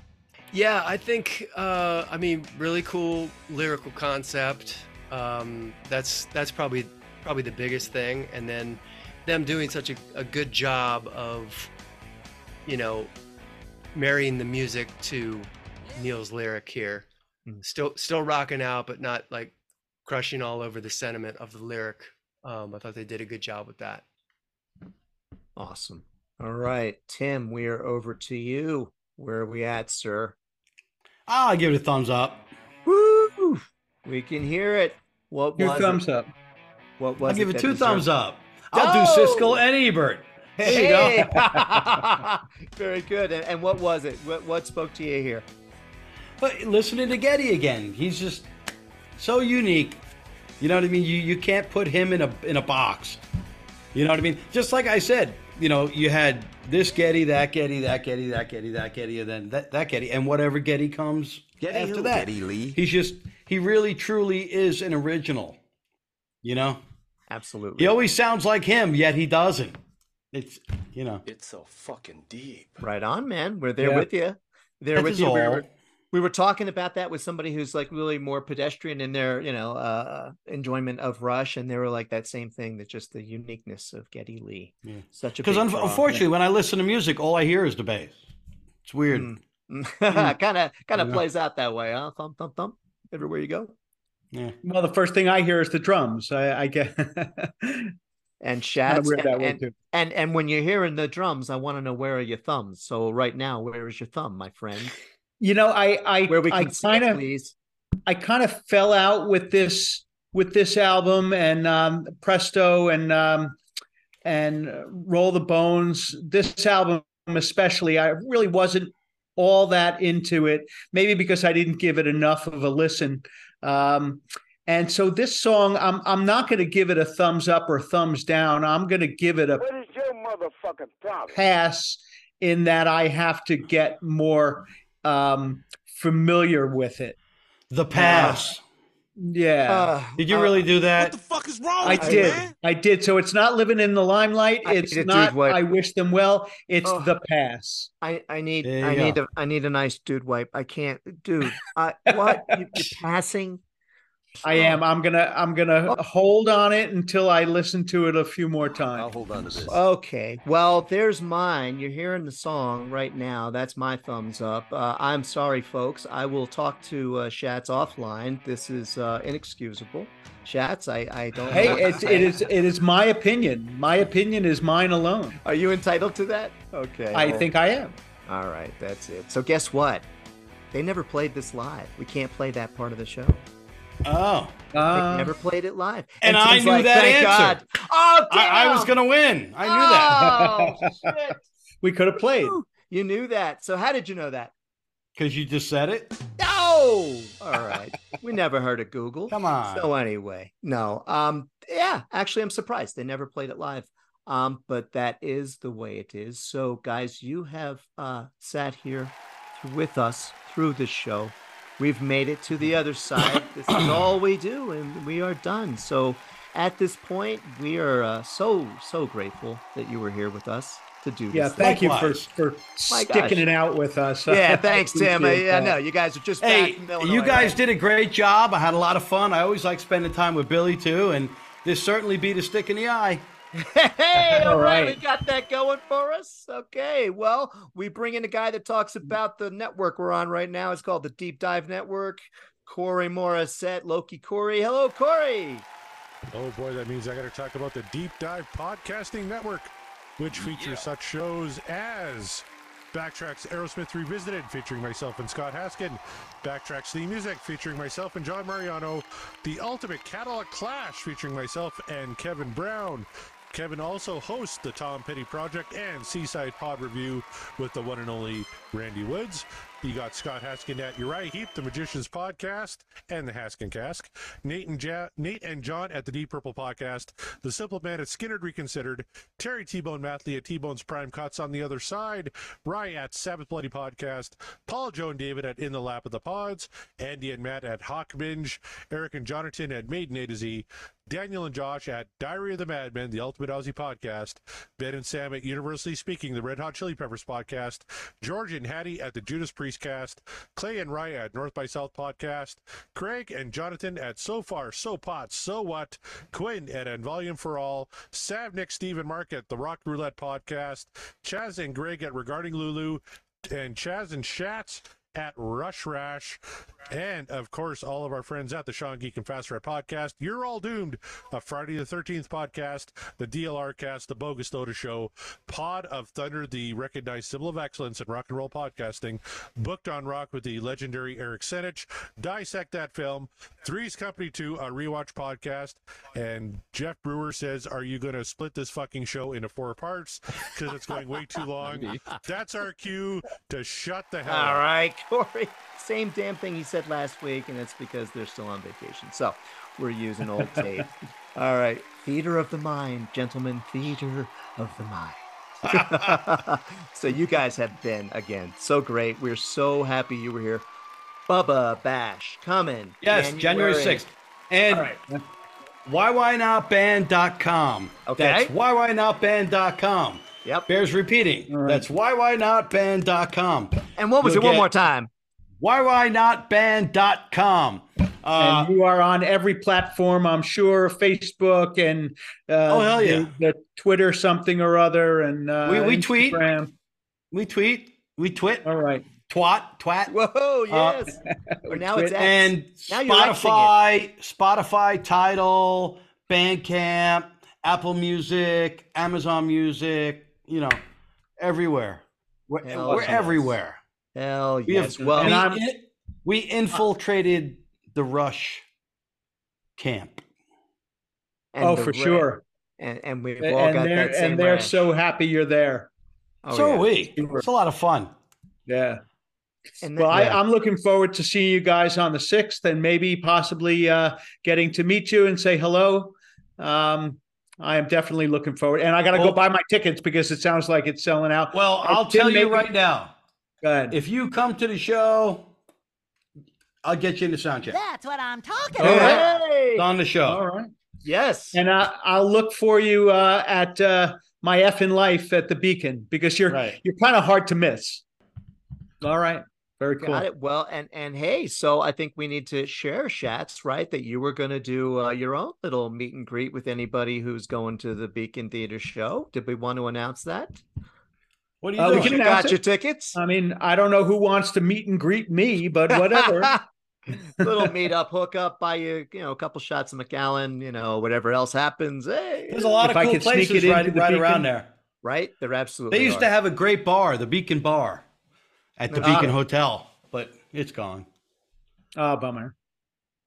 Yeah, I think uh, I mean really cool lyrical concept. Um, that's that's probably probably the biggest thing, and then them doing such a, a good job of you know marrying the music to Neil's lyric here.
Mm.
Still still rocking out, but not like crushing all over the sentiment of the lyric. Um, I thought they did a good job with that.
Awesome. All right, Tim, we are over to you. Where are we at, sir?
I'll give it a thumbs up.
Woo! We can hear it. What
Two
was
thumbs
it?
up.
What was
I'll give it
that
two
deserved-
thumbs up. I'll do Siskel
Oh!
and Ebert. There you go.
Very good. And, and what was it? What, what spoke to you here?
But listening to Geddy again, he's just so unique. You know what I mean? You you can't put him in a in a box. You know what I mean? Just like I said, you know, you had this Geddy, that Geddy, that Geddy, that Geddy, that Geddy, and then that, that Geddy, and whatever Geddy comes
Geddy
after
who?
that.
Geddy Lee?
He's just he really truly is an original. You know?
Absolutely.
He always sounds like him, yet he doesn't. It's you know.
It's so fucking deep.
Right on, man. We're there
Yeah.
with you. There
That
with
is
you. We
all.
were, we were talking about that with somebody who's like really more pedestrian in their, you know, uh, uh enjoyment of Rush, and they were like that same thing that just the uniqueness of Geddy Lee.
Yeah.
Such a
Because un- unfortunately, when I listen to music, all I hear is the bass. It's weird.
kind of kind of plays out that way, huh? Thump thump thump everywhere you go.
Yeah.
Well, the first thing I hear is the drums. I, I get.
And
Kinda
Schatz
weird
and,
that way,
and,
too.
and and when you're hearing the drums, I want to know where are your thumbs. So right now, where is your thumb, my friend?
You know, I I
Where we
I
can see
kind of
please.
I kind of fell out with this with this album and um, Presto and um, and uh, Roll the Bones. This album especially, I really wasn't all that into it. Maybe because I didn't give it enough of a listen. Um, and so this song, I'm I'm not going to give it a thumbs up or thumbs down. I'm going to give it a
What is your motherfucking problem?
pass in that I have to get more um, familiar with it.
The pass.
Yeah.
Uh,
Did you really do that?
What the fuck is wrong
I did. I did. So it's not living in the limelight.
I
It's
need
not.
wipe.
I wish them well. It's
Oh.
the pass.
I, I need
There you
I need
go.
a I need a nice dude wipe. I can't, dude. I, what you, you're passing?
I am. I'm gonna. I'm gonna hold on it until I listen to it a few more times.
I'll hold on to this.
Okay, well, there's mine. You're hearing the song right now. That's my thumbs up. Uh, I'm sorry, folks. I will talk to uh, Schatz offline. This is uh, inexcusable. Schatz, I, I don't.
Hey,
what to
it's, it is. It is my opinion. My opinion is mine alone.
Are you entitled to that? Okay.
I
well,
think I am.
All right, that's it. So guess what? They never played this live. We can't play that part of the show.
Oh.
They
Uh,
never played it live.
And I
Tim's
knew
like,
that
"Thank
answer.
God." Oh,
I, I was gonna win. I knew that
Oh, shit.
we could have played.
You knew that. So how did you know that?
because you just said it.
No. All right. we never heard of Google.
Come on.
So anyway, no. Um. Yeah. Actually, I'm surprised they never played it live. Um. But that is the way it is. So guys, you have uh sat here with us through this show. We've made it to the other side. this is all we do, and we are done. So at this point, we are uh, so so grateful that you were here with us to do
Yeah.
this.
Yeah, thank you for for
My
sticking
gosh.
it out with us.
Yeah, thanks, Tim. I,
appreciate
yeah, no, you guys are just
Hey,
back from Illinois,
you guys
right?
did a great job. I had a lot of fun. I always like spending time with Billy too, and this certainly beat a stick in the eye.
Hey, all
All
right,
right.
we got that going for us. Okay, well, we bring in a guy that talks about the network we're on right now. It's called the Deep Dive Network. Corey Morissette, Loki Corey. Hello, Corey.
Oh boy, that means I got to talk about the Deep Dive Podcasting Network, which features such shows as Backtracks Aerosmith Revisited, featuring myself and Scott Haskin, Backtracks The Music, featuring myself and John Mariano, The Ultimate Catalog Clash, featuring myself and Kevin Brown. Kevin also hosts the Tom Petty Project and Seaside Pod Review with the one and only Randy Woods. You got Scott Haskin at Uriah Heep, the Magicians Podcast, and the Haskin Cask. Nate and, ja- Nate and John at the Deep Purple Podcast. The Simple Man at Skynyrd Reconsidered. Terry T-Bone Mathley at T-Bone's Prime Cuts on the other side. Rye at Sabbath Bloody Podcast. Paul, Joe, and David at In the Lap of the Pods. Andy and Matt at Hawk Binge. Eric and Jonathan at Maiden A to Z. Daniel and Josh at Diary of the Madman, the Ultimate Aussie Podcast. Ben and Sam at Universally Speaking, the Red Hot Chili Peppers Podcast. George and Hattie at the Judas Priest Cast. Clay and Raya at North by South Podcast. Craig and Jonathan at So Far, So Pot, So What. Quinn at And Volume for All. Sav, Nick, Steve, and Mark at the Rock Roulette Podcast. Chaz and Greg at Regarding Lulu. And Chaz and Schatz at Rush Rash. And of course, all of our friends at the Sean Geek and Fast Red podcast. You're all doomed. A Friday the 13th podcast, the DLR cast, the Bogus Loda show, Pod of Thunder, the recognized symbol of excellence in rock and roll podcasting, booked on rock with the legendary Eric Senich, dissect that film, Three's Company 2, a rewatch podcast. And Jeff Brewer says, Are you going to split this fucking show into four parts? Because it's going way too long. That's our cue to shut the hell
All
up.
right, Corey. Same damn thing he said last week, and it's because they're still on vacation. So we're using old tape. All right. Theater of the mind, gentlemen. Theater of the mind. so you guys have been again so great. We're so happy you were here. Bubba Bash coming.
Yes, January 6th. And
All right.
YYNotBand.com.
Okay.
That's YYNotBand.com.
Yep.
Bears repeating. That's YYNotBand.com.
And what was
You'll
it? One more time.
YYNotBand.com. Uh,
and you are on every platform, I'm sure, Facebook and uh,
Oh, hell yeah.
the, the Twitter something or other, and uh,
we, we tweet. We tweet. We twit.
All right.
Twat. Twat.
Whoa,
Uh,
yes. Or now it's X.
and
now you're Xing it.
Spotify, Spotify, Tidal, Bandcamp, Apple Music, Amazon Music, you know, everywhere. We're,
Hell
we're
yes.
everywhere.
Hell
We
yes.
have,
well,
we,
I'm-
we infiltrated the Rush camp.
and
oh, for
ra-
sure.
And and we've all
And
got
they're
that same
and they're
ranch.
so happy you're there.
Oh,
so
yeah.
are we. It's a lot of fun.
Yeah.
And
Well,
then-
I,
yeah.
I'm looking forward to seeing you guys on the sixth, and maybe possibly uh, getting to meet you and say hello. Um, I am definitely looking forward, and I got to go buy my tickets because it sounds like it's selling out.
Well, I'll tell you
maybe-
right now.
Go ahead.
If you come to the show, I'll get you in the sound check.
That's what I'm talking
All
about.
right.
Hey!
On the show.
All right.
Yes.
And uh, I'll look for you uh, at uh, my F in life at the Beacon because you're
Right.
you're kind of hard to miss. All right. Very cool.
Got it. Well, and and hey, so I think we need to share Schatz, right? That you were going to do uh, your own little meet and greet with anybody who's going to the Beacon Theater show. Did we want to announce that?
What do you
Uh, we can
You got
it.
your tickets?
I mean, I don't know who wants to meet and greet me, but whatever.
little meet up, hook up, buy you, you know, a couple shots of Macallan, you know, whatever else happens. Hey,
There's a lot
If
of
I
cool
could sneak
places
it
right,
into the
right around there.
right? They're absolutely.
They used
are.
to have a great bar, the Beacon Bar, at the
Ah.
Beacon Hotel, but it's gone.
oh, bummer.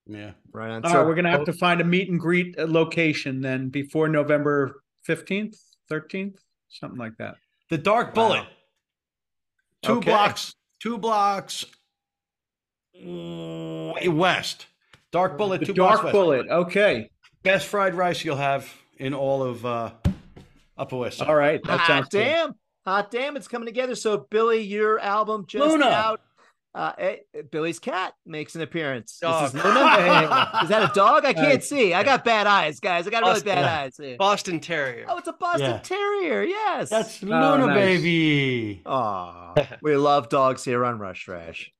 Yeah.
right on.
All
so,
right, we're gonna have to find a meet and greet uh, location then before November fifteenth, thirteenth, something like that.
The Dark Bullet. Two
Okay.
blocks. Two blocks west. Dark Bullet.
The
two blocks
Dark. Bullet. Okay.
Best fried rice you'll have in all of uh, Upper West Side.
All right. That sounds good.
damn. Hot damn, it's coming together. So, Billy, your album just
Luna.
out. Uh, eh, Billy's cat makes an appearance.
Dog.
This is Luna. is that a dog? I can't
Right.
see. I got bad eyes, guys. I got really bad
Yeah.
eyes. here.
Boston Terrier.
Oh, it's a Boston
Yeah.
Terrier. Yes.
That's
Oh,
Luna,
nice.
baby.
Aw, we love dogs here on Rush Rash.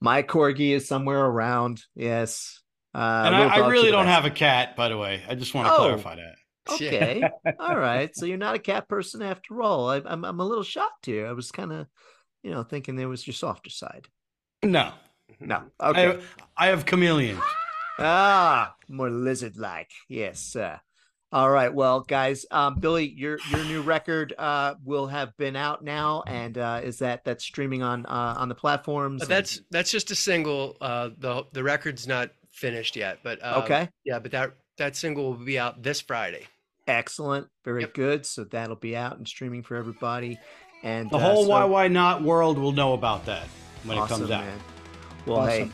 My corgi is somewhere around. Yes. Uh,
and I, I really don't have a cat, by the way. I just want to
Oh.
clarify that.
Okay. all right. So you're not a cat person after all. I, I'm I'm a little shocked here. I was kind of, you know, thinking there was your softer side.
No.
No.
I,
Okay.
have, I have chameleons.
Ah, more lizard-like. Yes, sir. All right. Well, guys, um, Billy, your your new record uh will have been out now, and uh is that that's streaming on uh on the platforms?
Uh,
and-
That's that's just a single. Uh, the the record's not finished yet, but uh,
Okay.
Yeah, but that that single will be out this Friday.
excellent, very
Yep.
good. So that'll be out and streaming for everybody. And
The
uh,
whole
so-
Why Why Not world will know about that when it comes out.
man. Well, hey,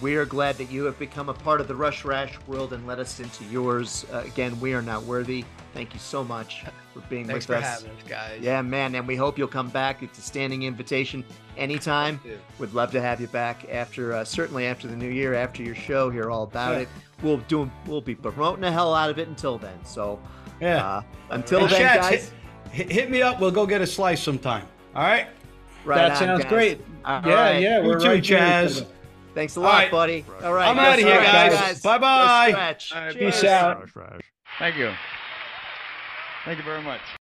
we are glad that you have become a part of the Rush Rash world and let us into yours. Uh, again, we are not worthy. Thank you so much for being
Thanks
with
for
us.
having us, guys.
Yeah, man, and we hope you'll come back. It's a standing invitation anytime.
Thank you.
Would love to have you back after, uh, certainly after the new year, after your show. Hear all about
Yeah.
it. We'll do. We'll be promoting the hell out of it until then. So,
Yeah.
uh, until
And
then,
Schatz,
guys.
hit, hit me up. We'll go get a slice sometime. All right.
Right
that
on,
sounds
guys.
great.
All
yeah,
right.
yeah. We're
too,
right here,
Chaz.
Thanks a lot,
right.
buddy. All right,
I'm
out
of here,
Stretch,
guys. Bye-bye.
Go Stretch.
All right,
Cheers.
Peace out.
Thank you. Thank you very much.